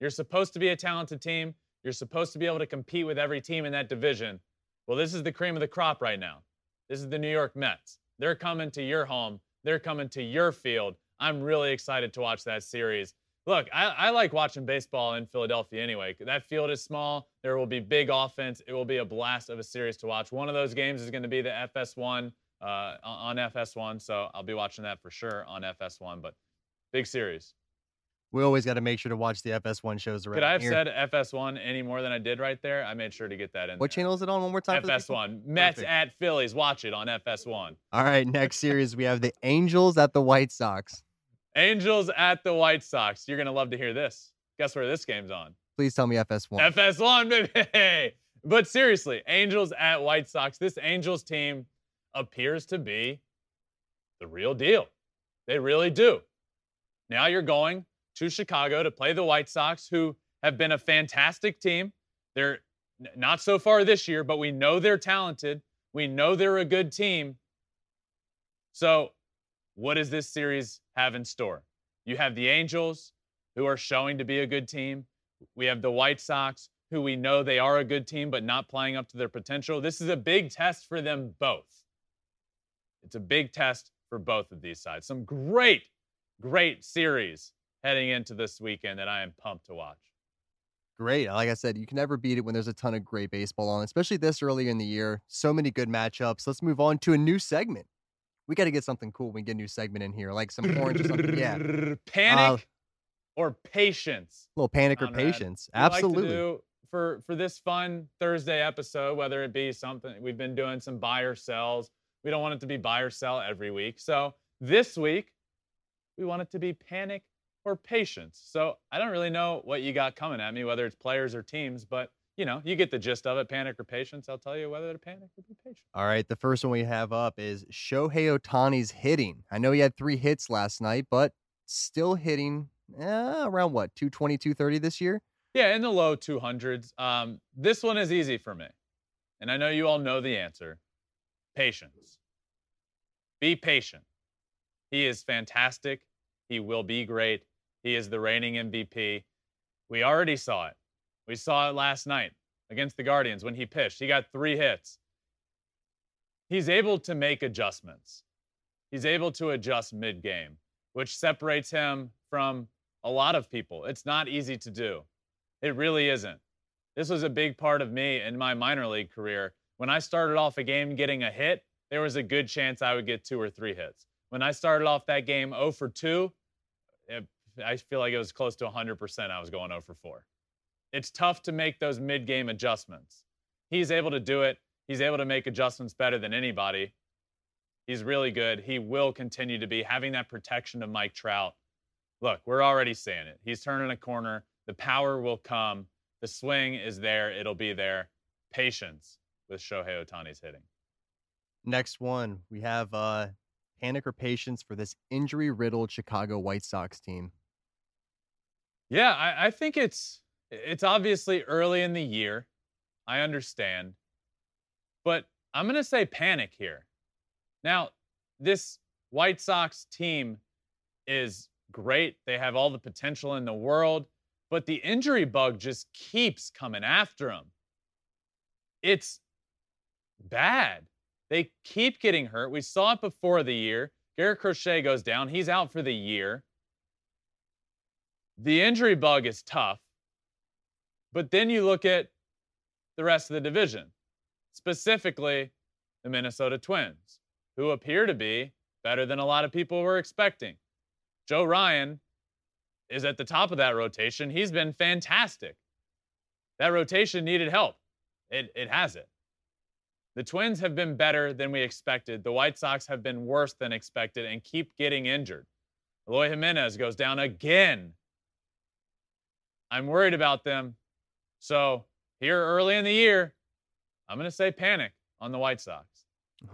You're supposed to be a talented team. You're supposed to be able to compete with every team in that division. Well, this is the cream of the crop right now. This is the New York Mets. They're coming to your home. They're coming to your field. I'm really excited to watch that series. Look, I, I, like watching baseball in Philadelphia anyway. That field is small. There will be big offense. It will be a blast of a series to watch. One of those games is going to be the FS1 uh, on FS1, so I'll be watching that for sure on FS1. But big series. We always got to make sure to watch the FS1 shows around Could I have here. said FS1 any more than I did right there? I made sure to get that in. What there. channel is it on? One more time. for? FS1. Mets Perfect. at Phillies. Watch it on FS1. All right. Next series, we have the Angels at the White Sox. Angels at the White Sox. You're gonna love to hear this. Guess where this game's on? Please tell me FS1. FS1, baby. But seriously, Angels at White Sox. This Angels team appears to be the real deal. They really do. Now you're going to Chicago to play the White Sox, who have been a fantastic team. They're not so far this year, but we know they're talented. We know they're a good team. So, what does this series have in store? You have the Angels, who are showing to be a good team. We have the White Sox, who we know they are a good team, but not playing up to their potential. This is a big test for them both. It's a big test for both of these sides. Some great, great series heading into this weekend that I am pumped to watch. Great. Like I said, you can never beat it when there's a ton of great baseball on, especially this early in the year. So many good matchups. Let's move on to a new segment. We got to get something cool. when We get a new segment in here, like some orange or something. Yeah. A uh, Panic or patience? A little panic or patience. like Absolutely. do for for this fun Thursday episode, whether it be something we've been doing some buy or sells. We don't want it to be buy or sell every week. So this week, we want it to be panic or patience. So I don't really know what you got coming at me, whether it's players or teams, but you know, you get the gist of it. Panic or patience. I'll tell you whether to panic or be patient. All right. The first one we have up is Shohei Ohtani's hitting. I know he had three hits last night, but still hitting eh, around what, 220, 230 this year? Yeah, in the low 200s. Um, this one is easy for me. And I know you all know the answer patience. Be patient. He is fantastic. He will be great. He is the reigning MVP. We already saw it. We saw it last night against the Guardians when he pitched. He got three hits. He's able to make adjustments. He's able to adjust mid game, which separates him from a lot of people. It's not easy to do. It really isn't. This was a big part of me in my minor league career. When I started off a game getting a hit, there was a good chance I would get two or three hits. When I started off that game 0 for 2, it, I feel like it was close to 100% I was going 0 for 4. It's tough to make those mid game adjustments. He's able to do it. He's able to make adjustments better than anybody. He's really good. He will continue to be having that protection of Mike Trout. Look, we're already seeing it. He's turning a corner. The power will come. The swing is there. It'll be there. Patience with Shohei Ohtani's hitting. Next one, we have uh panic or patience for this injury riddled Chicago White Sox team? Yeah, I, I think it's it's obviously early in the year. I understand. But I'm going to say panic here. Now, this White Sox team is great. They have all the potential in the world, but the injury bug just keeps coming after them. It's bad. They keep getting hurt. We saw it before the year. Garrett Crochet goes down. He's out for the year. The injury bug is tough. But then you look at the rest of the division, specifically the Minnesota Twins, who appear to be better than a lot of people were expecting. Joe Ryan is at the top of that rotation. He's been fantastic. That rotation needed help. It, it has it. The Twins have been better than we expected. The White Sox have been worse than expected and keep getting injured. Eloy Jimenez goes down again. I'm worried about them. So here early in the year, I'm going to say panic on the White Sox.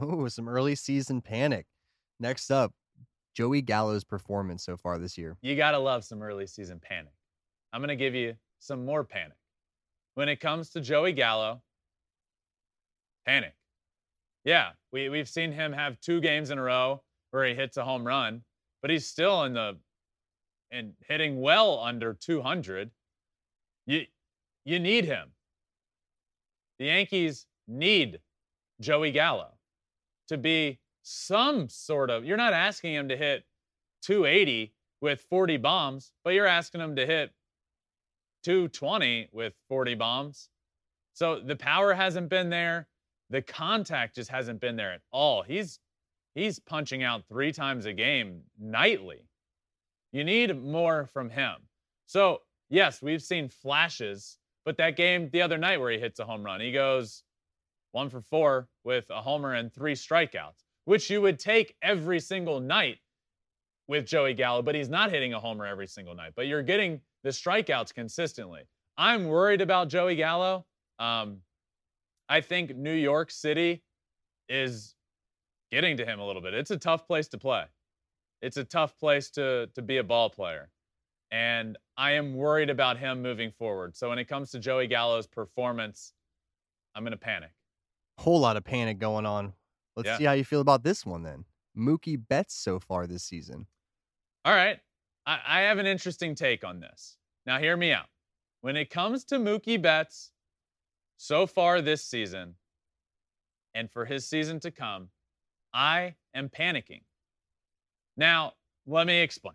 Oh, some early season panic. Next up, Joey Gallo's performance so far this year. You got to love some early season panic. I'm going to give you some more panic. When it comes to Joey Gallo, panic. Yeah, we, we've seen him have two games in a row where he hits a home run, but he's still in the and hitting well under 200. You you need him. The Yankees need Joey Gallo to be some sort of, you're not asking him to hit 280 with 40 bombs, but you're asking him to hit 220 with 40 bombs. So the power hasn't been there. The contact just hasn't been there at all. He's he's punching out 3 times a game nightly. You need more from him. So, yes, we've seen flashes but that game the other night where he hits a home run, he goes one for four with a homer and three strikeouts, which you would take every single night with Joey Gallo, but he's not hitting a homer every single night. But you're getting the strikeouts consistently. I'm worried about Joey Gallo. Um, I think New York City is getting to him a little bit. It's a tough place to play. It's a tough place to to be a ball player. And I am worried about him moving forward. So when it comes to Joey Gallo's performance, I'm going to panic. Whole lot of panic going on. Let's yeah. see how you feel about this one then. Mookie Betts so far this season. All right. I, I have an interesting take on this. Now, hear me out. When it comes to Mookie Betts so far this season and for his season to come, I am panicking. Now, let me explain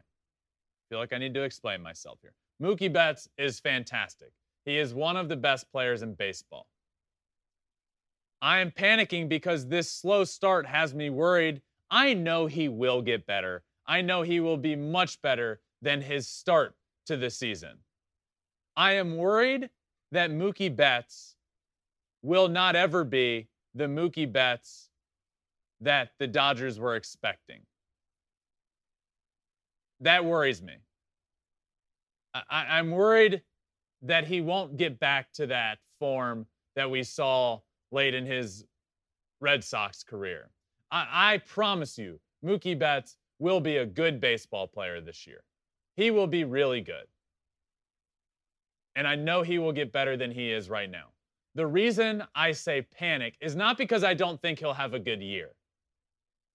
feel like I need to explain myself here. Mookie Betts is fantastic. He is one of the best players in baseball. I am panicking because this slow start has me worried. I know he will get better. I know he will be much better than his start to the season. I am worried that Mookie Betts will not ever be the Mookie Betts that the Dodgers were expecting that worries me. I, am worried that he won't get back to that form that we saw late in his Red Sox career. I, I promise you, Mookie Betts will be a good baseball player this year. He will be really good. And I know he will get better than he is right now. The reason I say panic is not because I don't think he'll have a good year.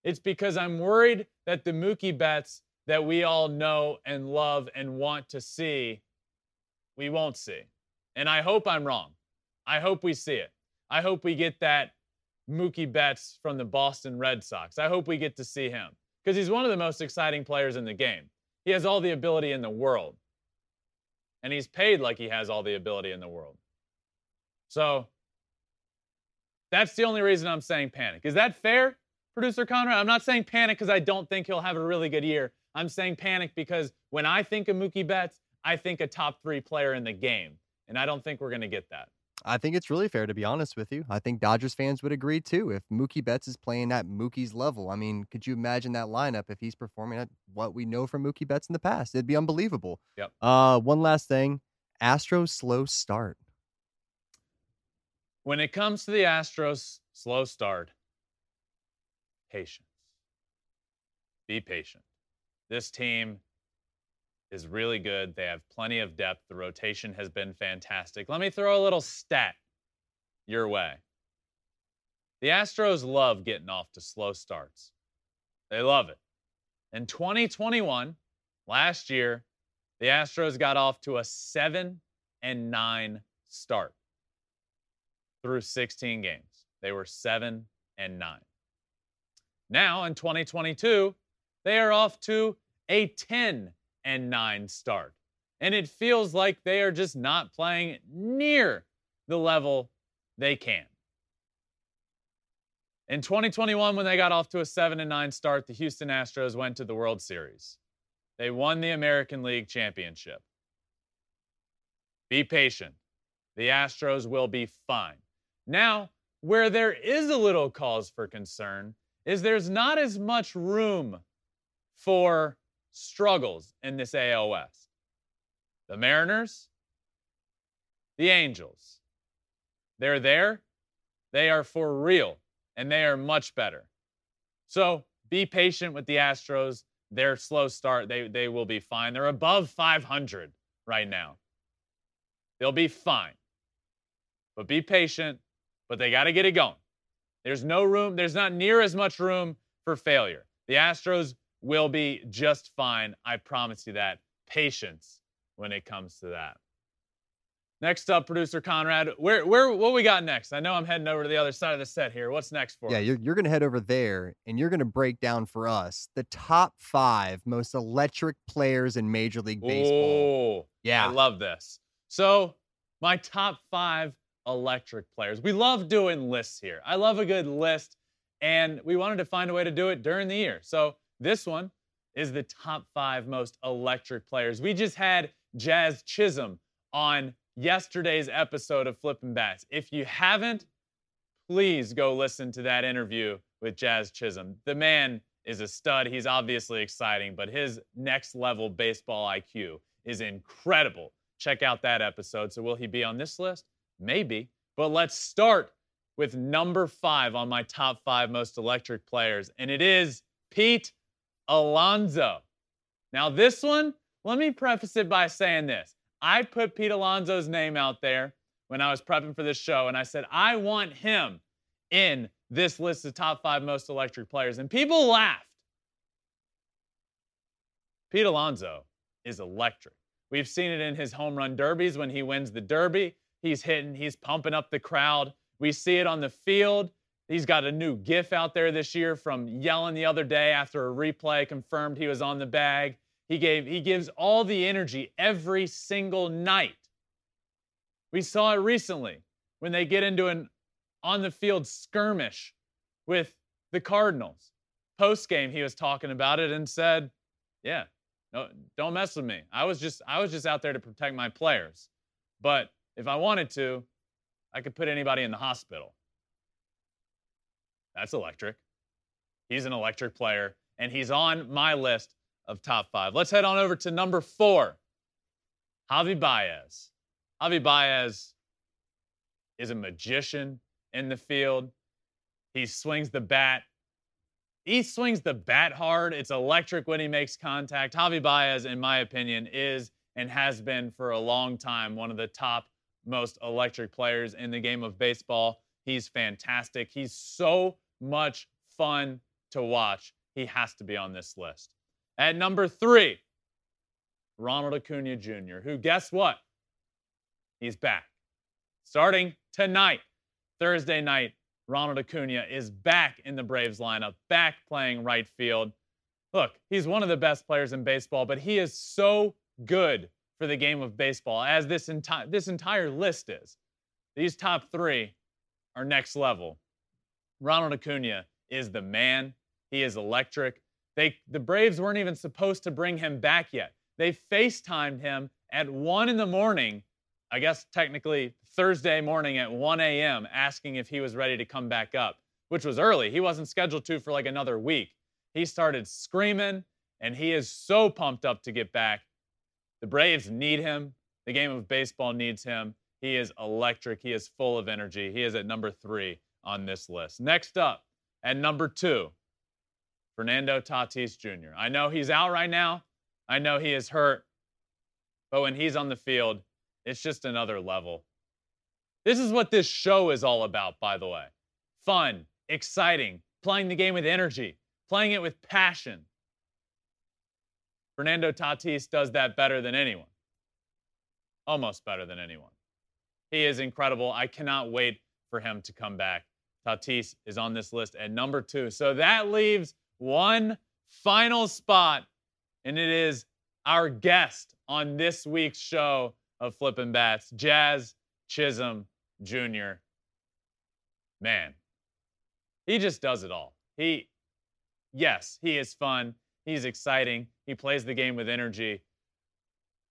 It's because I'm worried that the Mookie Betts that we all know and love and want to see, we won't see. And I hope I'm wrong. I hope we see it. I hope we get that Mookie Betts from the Boston Red Sox. I hope we get to see him because he's one of the most exciting players in the game. He has all the ability in the world. And he's paid like he has all the ability in the world. So that's the only reason I'm saying panic. Is that fair, producer Conrad? I'm not saying panic because I don't think he'll have a really good year. I'm saying panic because when I think of Mookie Betts, I think a top three player in the game. And I don't think we're going to get that. I think it's really fair to be honest with you. I think Dodgers fans would agree too. If Mookie Betts is playing at Mookie's level, I mean, could you imagine that lineup if he's performing at what we know from Mookie Betts in the past? It'd be unbelievable. Yep. Uh, one last thing Astros slow start. When it comes to the Astros slow start, patience. be patient. This team is really good. They have plenty of depth. The rotation has been fantastic. Let me throw a little stat your way. The Astros love getting off to slow starts. They love it. In 2021, last year, the Astros got off to a 7 and 9 start through 16 games. They were 7 and 9. Now in 2022, they are off to a 10 and 9 start. And it feels like they are just not playing near the level they can. In 2021, when they got off to a 7 and 9 start, the Houston Astros went to the World Series. They won the American League Championship. Be patient. The Astros will be fine. Now, where there is a little cause for concern is there's not as much room for struggles in this AL West. The Mariners, the Angels, they're there. They are for real, and they are much better. So be patient with the Astros. Their slow start, they, they will be fine. They're above 500 right now. They'll be fine. But be patient, but they got to get it going. There's no room, there's not near as much room for failure. The Astros will be just fine. I promise you that. Patience when it comes to that. Next up, producer Conrad, where where what we got next? I know I'm heading over to the other side of the set here. What's next for Yeah, us? you're, you're going to head over there and you're going to break down for us the top five most electric players in Major League Baseball. Oh, Yeah. I love this. So, my top five electric players. We love doing lists here. I love a good list, and we wanted to find a way to do it during the year. So, this one is the top five most electric players. We just had Jazz Chisholm on yesterday's episode of Flippin' Bats. If you haven't, please go listen to that interview with Jazz Chisholm. The man is a stud. He's obviously exciting, but his next level baseball IQ is incredible. Check out that episode. So, will he be on this list? Maybe. But let's start with number five on my top five most electric players, and it is Pete Alonso. Now, this one, let me preface it by saying this. I put Pete Alonso's name out there when I was prepping for this show, and I said, I want him in this list of top five most electric players. And people laughed. Pete Alonso is electric. We've seen it in his home run derbies when he wins the derby. He's hitting, he's pumping up the crowd. We see it on the field. He's got a new GIF out there this year from yelling the other day after a replay confirmed he was on the bag. He gave he gives all the energy every single night. We saw it recently when they get into an on the field skirmish with the Cardinals. Post game, he was talking about it and said, "Yeah, no, don't mess with me. I was just I was just out there to protect my players. But if I wanted to, I could put anybody in the hospital." That's electric. He's an electric player, and he's on my list of top five. Let's head on over to number four, Javi Baez. Javi Baez is a magician in the field. He swings the bat. He swings the bat hard. It's electric when he makes contact. Javi Baez, in my opinion, is and has been for a long time one of the top most electric players in the game of baseball. He's fantastic. He's so much fun to watch. He has to be on this list. At number three, Ronald Acuna Jr., who, guess what? He's back. Starting tonight, Thursday night, Ronald Acuna is back in the Braves lineup, back playing right field. Look, he's one of the best players in baseball, but he is so good for the game of baseball, as this, enti- this entire list is. These top three are next level. Ronald Acuna is the man. He is electric. They, the Braves weren't even supposed to bring him back yet. They FaceTimed him at 1 in the morning, I guess technically Thursday morning at 1 a.m., asking if he was ready to come back up, which was early. He wasn't scheduled to for like another week. He started screaming, and he is so pumped up to get back. The Braves need him. The game of baseball needs him. He is electric. He is full of energy. He is at number three on this list. Next up, at number two, Fernando Tatis Jr. I know he's out right now. I know he is hurt. But when he's on the field, it's just another level. This is what this show is all about, by the way fun, exciting, playing the game with energy, playing it with passion. Fernando Tatis does that better than anyone. Almost better than anyone. He is incredible. I cannot wait for him to come back. Tatis is on this list at number two. So that leaves one final spot, and it is our guest on this week's show of Flippin' Bats, Jazz Chisholm Jr. Man, he just does it all. He, yes, he is fun. He's exciting. He plays the game with energy.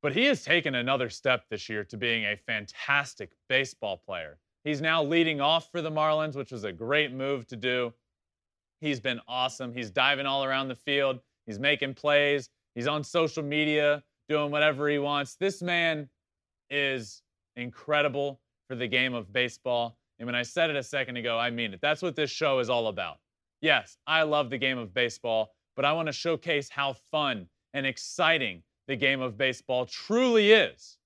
But he has taken another step this year to being a fantastic baseball player. He's now leading off for the Marlins, which was a great move to do. He's been awesome. He's diving all around the field. He's making plays. He's on social media doing whatever he wants. This man is incredible for the game of baseball. And when I said it a second ago, I mean it. That's what this show is all about. Yes, I love the game of baseball, but I want to showcase how fun and exciting the game of baseball truly is.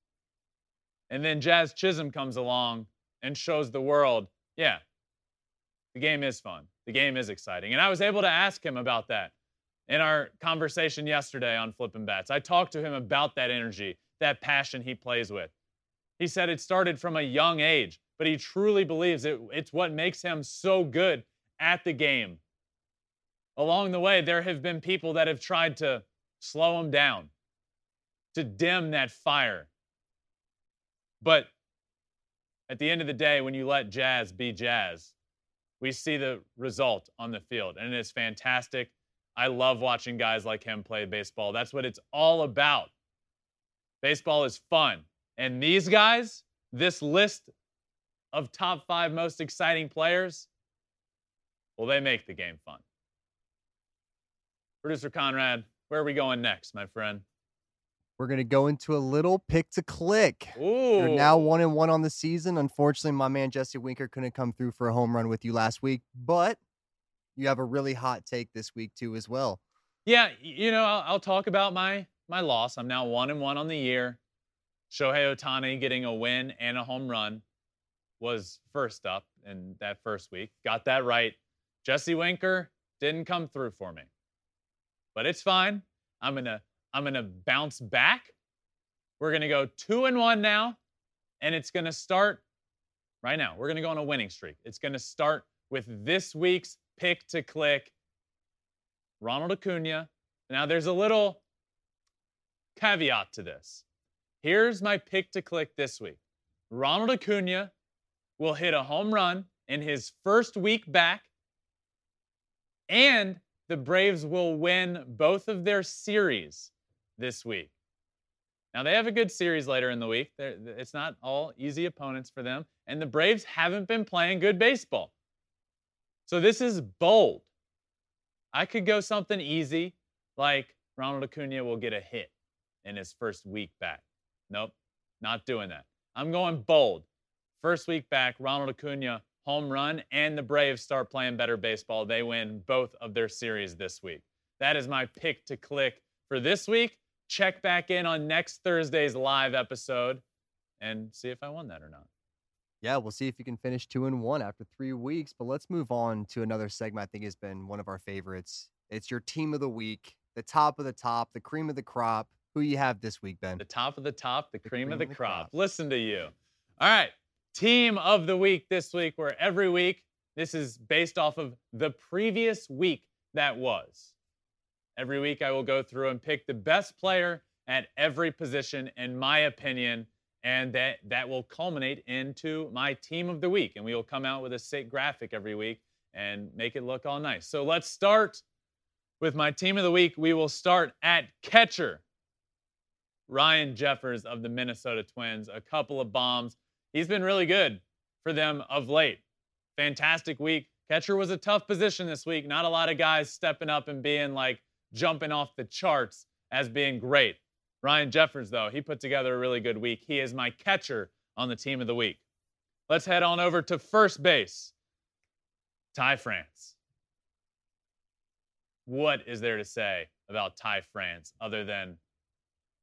And then Jazz Chisholm comes along and shows the world, yeah, the game is fun. The game is exciting. And I was able to ask him about that in our conversation yesterday on Flippin' Bats. I talked to him about that energy, that passion he plays with. He said it started from a young age, but he truly believes it, it's what makes him so good at the game. Along the way, there have been people that have tried to slow him down, to dim that fire. But at the end of the day, when you let jazz be jazz, we see the result on the field, and it is fantastic. I love watching guys like him play baseball. That's what it's all about. Baseball is fun. And these guys, this list of top five most exciting players, well, they make the game fun. Producer Conrad, where are we going next, my friend? We're gonna go into a little pick to click. Ooh. You're now one and one on the season. Unfortunately, my man Jesse Winker couldn't come through for a home run with you last week, but you have a really hot take this week too, as well. Yeah, you know, I'll, I'll talk about my my loss. I'm now one and one on the year. Shohei Ohtani getting a win and a home run was first up in that first week. Got that right. Jesse Winker didn't come through for me. But it's fine. I'm going to I'm going to bounce back. We're going to go 2 and 1 now and it's going to start right now. We're going to go on a winning streak. It's going to start with this week's pick to click Ronald Acuna. Now there's a little caveat to this. Here's my pick to click this week. Ronald Acuna will hit a home run in his first week back and the Braves will win both of their series this week. Now, they have a good series later in the week. They're, it's not all easy opponents for them. And the Braves haven't been playing good baseball. So this is bold. I could go something easy, like Ronald Acuna will get a hit in his first week back. Nope, not doing that. I'm going bold. First week back, Ronald Acuna home run, and the Braves start playing better baseball. They win both of their series this week. That is my pick to click for this week. Check back in on next Thursday's live episode and see if I won that or not. Yeah, we'll see if you can finish two and one after three weeks. But let's move on to another segment I think has been one of our favorites. It's your team of the week, the top of the top, the cream of the crop. Who you have this week, Ben? The top of the top, the, the cream, cream, of the, of the crop. crop. Listen to you. All right team of the week this week, where every week this is based off of the previous week that was. Every week I will go through and pick the best player at every position, in my opinion, and that, that will culminate into my team of the week. And we will come out with a sick graphic every week and make it look all nice. So let's start with my team of the week. We will start at catcher. Ryan Jeffers of the Minnesota Twins, a couple of bombs he's been really good for them of late. Fantastic week. Catcher was a tough position this week. Not a lot of guys stepping up and being like jumping off the charts as being great. Ryan Jeffers, though, he put together a really good week. He is my catcher on the team of the week. Let's head on over to first base. Ty France. what is there to say about Ty France other than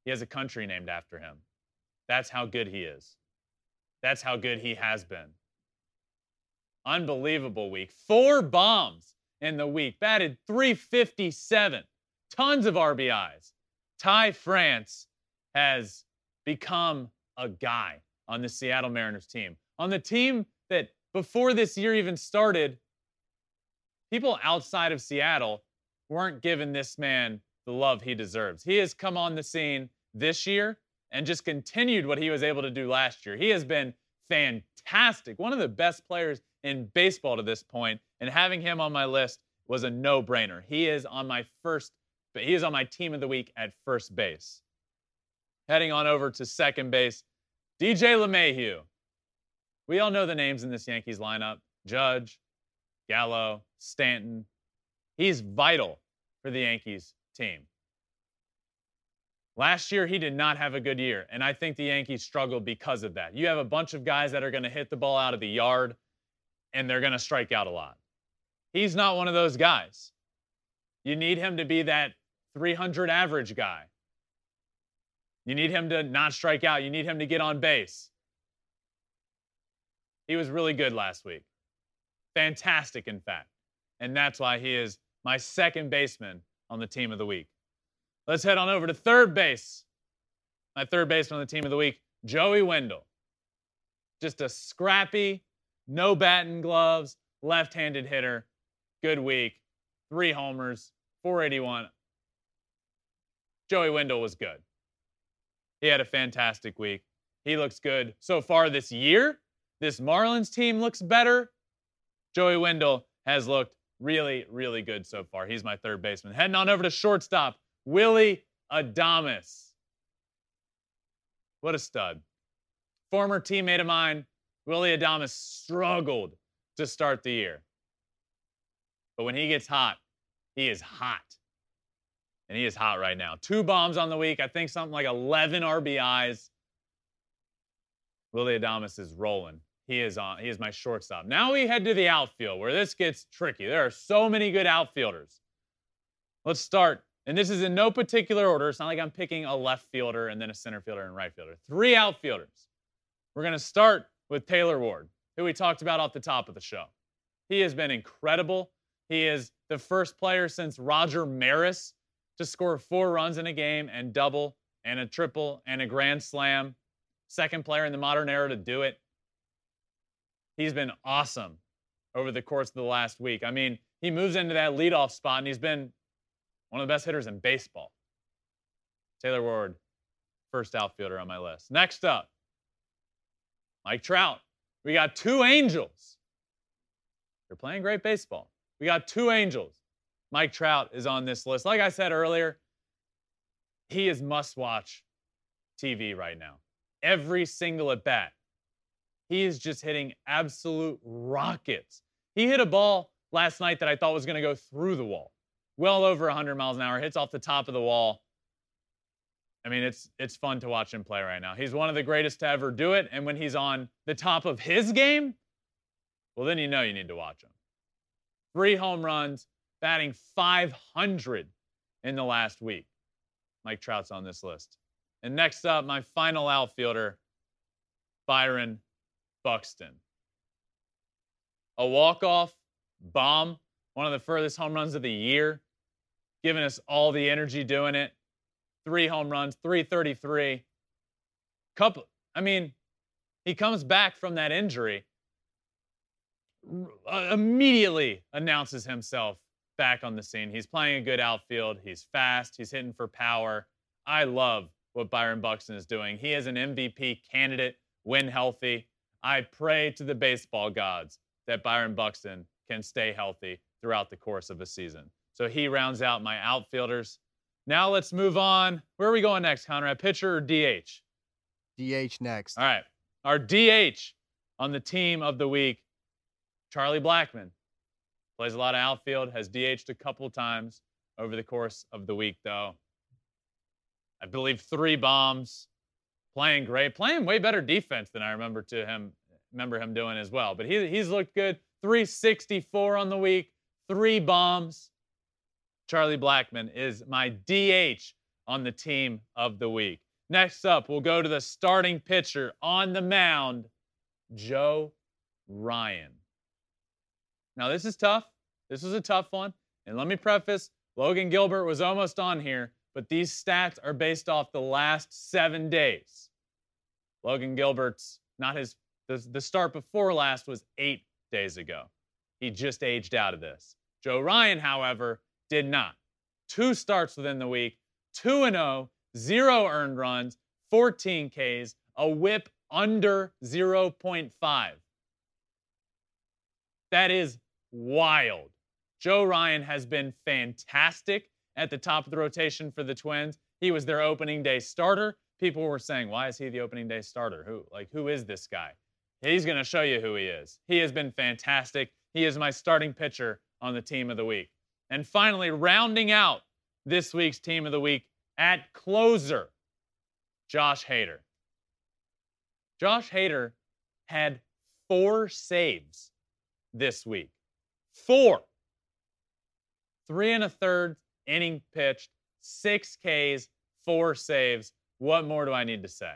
he has a country named after him? That's how good he is. That's how good he has been. Unbelievable week. Four bombs in the week, batted 357, tons of RBIs. Ty France has become a guy on the Seattle Mariners team. On the team that before this year even started, people outside of Seattle weren't giving this man the love he deserves. He has come on the scene this year and just continued what he was able to do last year. He has been fantastic, one of the best players in baseball to this point, and having him on my list was a no-brainer. He is on my first he is on my team of the week at first base. Heading on over to second base, DJ LeMahieu. We all know the names in this Yankees lineup Judge, Gallo, Stanton. He's vital for the Yankees team. Last year, he did not have a good year, and I think the Yankees struggled because of that. You have a bunch of guys that are going to hit the ball out of the yard, and they're going to strike out a lot. He's not one of those guys. You need him to be that 300 average guy. You need him to not strike out. You need him to get on base. He was really good last week. Fantastic, in fact. And that's why he is my second baseman on the team of the week. Let's head on over to third base. My third baseman on the team of the week, Joey Wendle. Just a scrappy, no batting gloves, left handed hitter. Good week. Three homers, 481. Joey Wendle was good. He had a fantastic week. He looks good so far this year. This Marlins team looks better. Joey Wendle has looked really, really good so far. He's my third baseman. Heading on over to shortstop, Willy Adames. What a stud. Former teammate of mine, Willy Adames, struggled to start the year. But when he gets hot, he is hot. And he is hot right now. Two bombs on the week. I think something like 11 RBIs. Willy Adames is rolling. He is on. He is my shortstop. Now we head to the outfield where this gets tricky. There are so many good outfielders. Let's start and this is in no particular order. It's not like I'm picking a left fielder and then a center fielder and right fielder. Three outfielders. We're going to start with Taylor Ward, who we talked about off the top of the show. He has been incredible. He is the first player since Roger Maris to score four runs in a game and double and a triple and a grand slam. Second player in the modern era to do it. He's been awesome over the course of the last week. I mean, he moves into that leadoff spot and he's been one of the best hitters in baseball. Taylor Ward, first outfielder on my list. Next up, Mike Trout. We got two Angels. They're playing great baseball. We got two Angels. Mike Trout is on this list. Like I said earlier, he is must watch TV right now. Every single at bat. He is just hitting absolute rockets. He hit a ball last night that I thought was going to go through the wall well over 100 miles an hour, hits off the top of the wall. I mean, it's it's fun to watch him play right now. He's one of the greatest to ever do it, and when he's on the top of his game, well, then you know you need to watch him. Three home runs, batting 500 in the last week. Mike Trout's on this list. And next up, my final outfielder, Byron Buxton. A walk-off bomb, one of the furthest home runs of the year giving us all the energy doing it. Three home runs, 333. Couple, I mean, he comes back from that injury, uh, immediately announces himself back on the scene. He's playing a good outfield. He's fast. He's hitting for power. I love what Byron Buxton is doing. He is an MVP candidate when healthy. I pray to the baseball gods that Byron Buxton can stay healthy throughout the course of a season. So he rounds out my outfielders. Now let's move on. Where are we going next, Conrad? Pitcher or DH? DH next. All right. Our DH on the team of the week, Charlie Blackmon. Plays a lot of outfield, has DH'd a couple times over the course of the week, though. I believe three bombs, playing great, playing way better defense than I remember to him remember him doing as well. But he, he's looked good. 364 on the week, three bombs. Charlie Blackmon is my DH on the team of the week. Next up, we'll go to the starting pitcher on the mound, Joe Ryan. Now, this is tough. This was a tough one. And let me preface Logan Gilbert was almost on here, but these stats are based off the last seven days. Logan Gilbert's not his, the, the start before last was eight days ago. He just aged out of this. Joe Ryan, however, did not. Two starts within the week, 2 0, zero earned runs, 14 Ks, a whip under 0.5. That is wild. Joe Ryan has been fantastic at the top of the rotation for the Twins. He was their opening day starter. People were saying, "Why is he the opening day starter? Who like who is this guy?" He's going to show you who he is. He has been fantastic. He is my starting pitcher on the team of the week. And finally, rounding out this week's team of the week at closer, Josh Hader. Josh Hader had four saves this week. Four. Three and a third inning pitched, six Ks, four saves. What more do I need to say?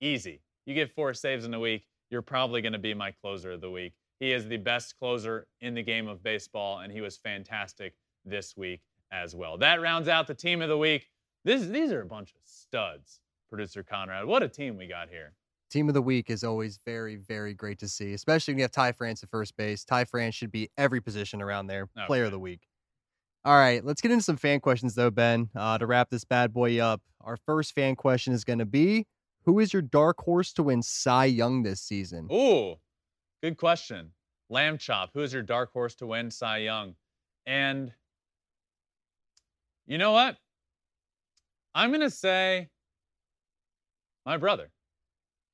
Easy. You get four saves in a week, you're probably going to be my closer of the week. He is the best closer in the game of baseball, and he was fantastic this week as well. That rounds out the team of the week. This, these are a bunch of studs, producer Conrad. What a team we got here. Team of the week is always very, very great to see, especially when you have Ty France at first base. Ty France should be every position around there. Okay. Player of the week. All right, let's get into some fan questions though, Ben. Uh, to wrap this bad boy up, our first fan question is going to be: Who is your dark horse to win Cy Young this season? Ooh, good question. Lamb Chop, who is your dark horse to win Cy Young? And you know what? I'm going to say my brother.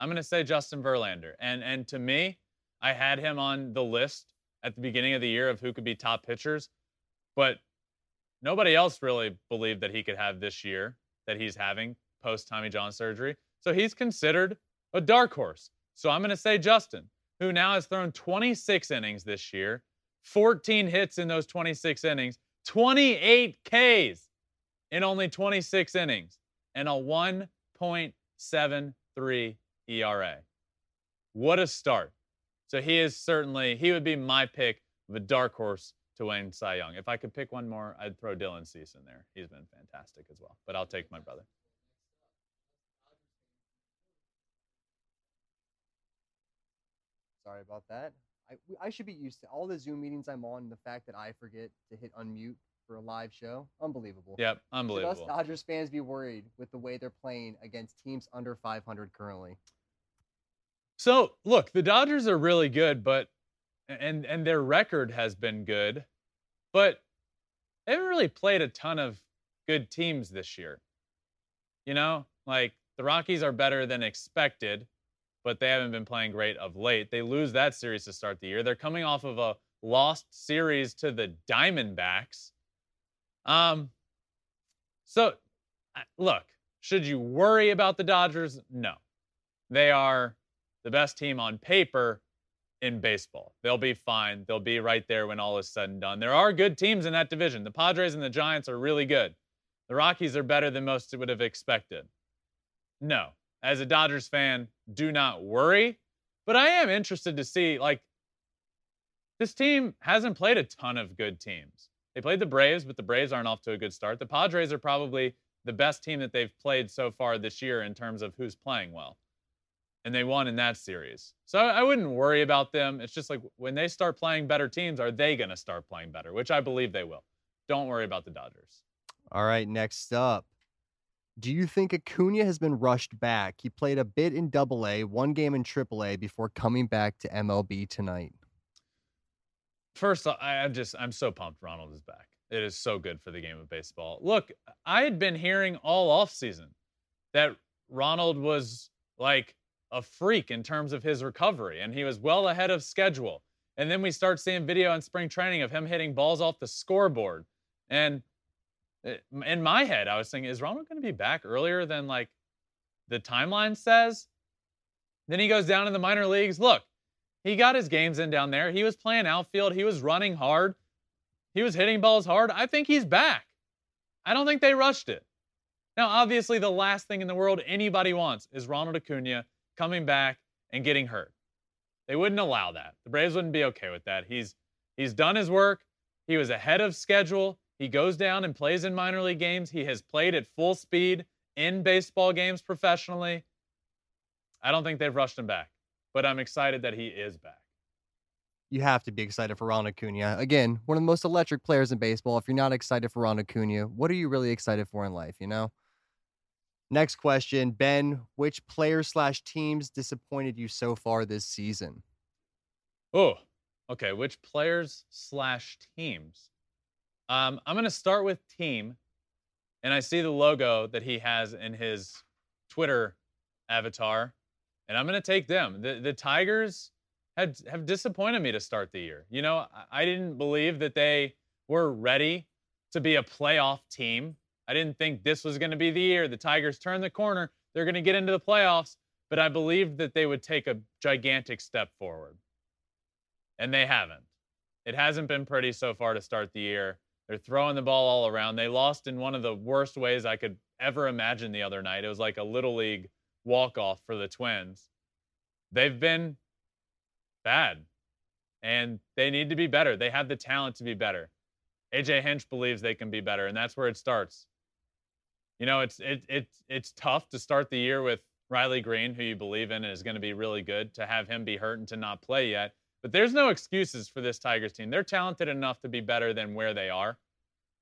I'm going to say Justin Verlander. And and to me, I had him on the list at the beginning of the year of who could be top pitchers, but nobody else really believed that he could have this year that he's having post Tommy John surgery. So he's considered a dark horse. So I'm going to say Justin, who now has thrown 26 innings this year, 14 hits in those 26 innings, 28 Ks in only 26 innings, and a 1.73 ERA. What a start. So he is certainly, he would be my pick of a dark horse to win Cy Young. If I could pick one more, I'd throw Dylan Cease in there. He's been fantastic as well. But I'll take my brother. Sorry about that. I, I should be used to all the Zoom meetings I'm on. and The fact that I forget to hit unmute for a live show, unbelievable. Yep, unbelievable. Should us Dodgers fans be worried with the way they're playing against teams under 500 currently? So look, the Dodgers are really good, but and and their record has been good, but they haven't really played a ton of good teams this year. You know, like the Rockies are better than expected, but they haven't been playing great of late. They lose that series to start the year. They're coming off of a lost series to the Diamondbacks. Um, so look, should you worry about the Dodgers? No. They are the best team on paper in baseball. They'll be fine. They'll be right there when all is said and done. There are good teams in that division. The Padres and the Giants are really good. The Rockies are better than most would have expected. No, as a Dodgers fan, do not worry. But I am interested to see, like, this team hasn't played a ton of good teams. They played the Braves, but the Braves aren't off to a good start. The Padres are probably the best team that they've played so far this year in terms of who's playing well and they won in that series. So I wouldn't worry about them. It's just like when they start playing better teams, are they going to start playing better? Which I believe they will. Don't worry about the Dodgers. All right, next up. Do you think Acuna has been rushed back? He played a bit in Double A, one game in Triple A before coming back to MLB tonight. First, I, am just I'm so pumped Ronald is back. It is so good for the game of baseball. Look, I had been hearing all off season that Ronald was like a freak in terms of his recovery, and he was well ahead of schedule. And then we start seeing video in spring training of him hitting balls off the scoreboard. And eh, in my head, I was thinking, is Ronald going to be back earlier than like the timeline says? Then he goes down in the minor leagues. Look, he got his games in down there. He was playing outfield. He was running hard. he was hitting balls hard. I think he's back. I don't think they rushed it. Now, obviously, the last thing in the world anybody wants is Ronald Acuna coming back and getting hurt. They wouldn't allow that. The Braves wouldn't be okay with that. He's he's done his work. He was ahead of schedule. He goes down and plays in minor league games. He has played at full speed in baseball games professionally. I don't think they've rushed him back, but I'm excited that he is back. You have to be excited for Ronald Acuna. Again, one of the most electric players in baseball. If you're not excited for Ronald Acuna, what are you really excited for in life, you know? Next question, Ben, which players slash teams disappointed you so far this season? Oh, okay. Which players slash teams? Um, I'm going to start with team, and I see the logo that he has in his Twitter avatar, and I'm going to take them. The the Tigers had have disappointed me to start the year. You know, I, I didn't believe that they were ready to be a playoff team. I didn't think this was going to be the year. The Tigers turn the corner. They're going to get into the playoffs, but I believed that they would take a gigantic step forward. And they haven't. It hasn't been pretty so far to start the year. They're throwing the ball all around. They lost in one of the worst ways I could ever imagine the other night. It was like a little league walk off for the Twins. They've been bad and they need to be better. They have the talent to be better. AJ Hinch believes they can be better, and that's where it starts. You know, it's it, it's it's tough to start the year with Riley Greene, who you believe in and is going to be really good, to have him be hurt and to not play yet. But there's no excuses for this Tigers team. They're talented enough to be better than where they are.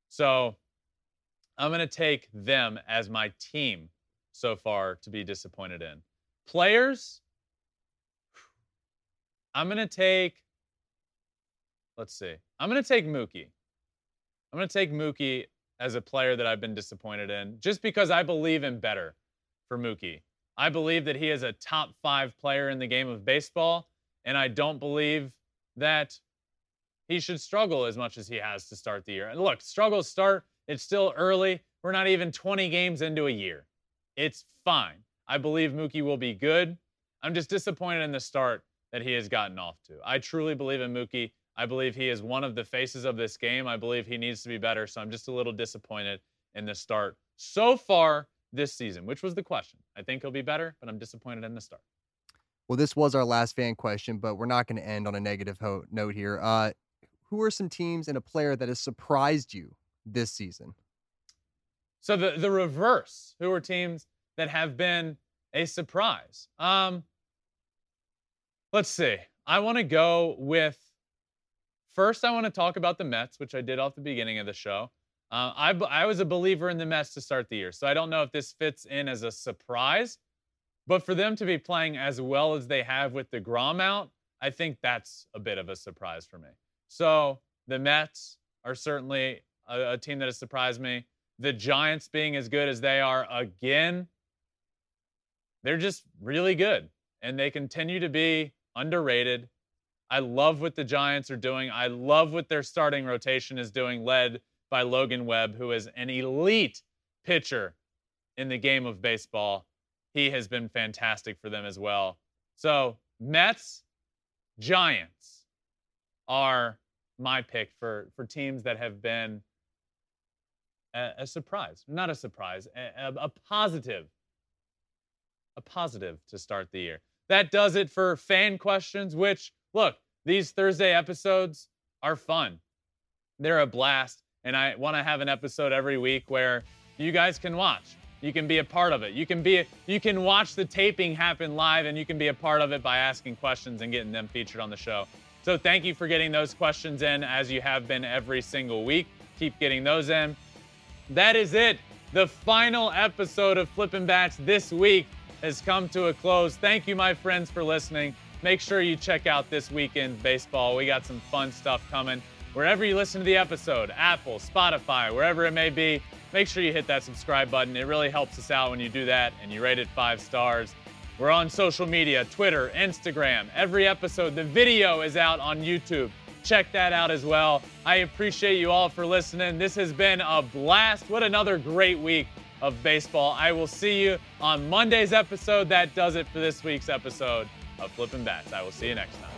So I'm going to take them as my team so far to be disappointed in. Players, I'm going to take, let's see, I'm going to take Mookie. I'm going to take Mookie as a player that I've been disappointed in just because I believe in better for Mookie. I believe that he is a top five player in the game of baseball, and I don't believe that he should struggle as much as he has to start the year. And look, struggles start, it's still early. We're not even 20 games into a year. It's fine. I believe Mookie will be good. I'm just disappointed in the start that he has gotten off to. I truly believe in Mookie. I believe he is one of the faces of this game. I believe he needs to be better. So I'm just a little disappointed in the start so far this season, which was the question. I think he'll be better, but I'm disappointed in the start. Well, this was our last fan question, but we're not going to end on a negative ho- note here. Uh, who are some teams and a player that has surprised you this season? So the the reverse. Who are teams that have been a surprise? Um, let's see. I want to go with First, I want to talk about the Mets, which I did off the beginning of the show. Uh, I, I was a believer in the Mets to start the year, so I don't know if this fits in as a surprise, but for them to be playing as well as they have with deGrom out, I think that's a bit of a surprise for me. So the Mets are certainly a, a team that has surprised me. The Giants being as good as they are again, they're just really good, and they continue to be underrated. I love what the Giants are doing. I love what their starting rotation is doing, led by Logan Webb, who is an elite pitcher in the game of baseball. He has been fantastic for them as well. So, Mets, Giants are my pick for, for teams that have been a, a surprise. Not a surprise, a, a positive. A positive to start the year. That does it for fan questions, which, look, these Thursday episodes are fun. They're a blast. And I want to have an episode every week where you guys can watch. You can be a part of it. You can be you can watch the taping happen live and you can be a part of it by asking questions and getting them featured on the show. So thank you for getting those questions in as you have been every single week. Keep getting those in. That is it. The final episode of Flippin' Bats this week has come to a close. Thank you, my friends, for listening make sure you check out this weekend baseball. We got some fun stuff coming. Wherever you listen to the episode, Apple, Spotify, wherever it may be, make sure you hit that subscribe button. It really helps us out when you do that and you rate it five stars. We're on social media Twitter, Instagram. Every episode, the video is out on YouTube. Check that out as well. I appreciate you all for listening. This has been a blast. What another great week of baseball. I will see you on Monday's episode. That does it for this week's episode of Flippin' Bats. I will see you next time.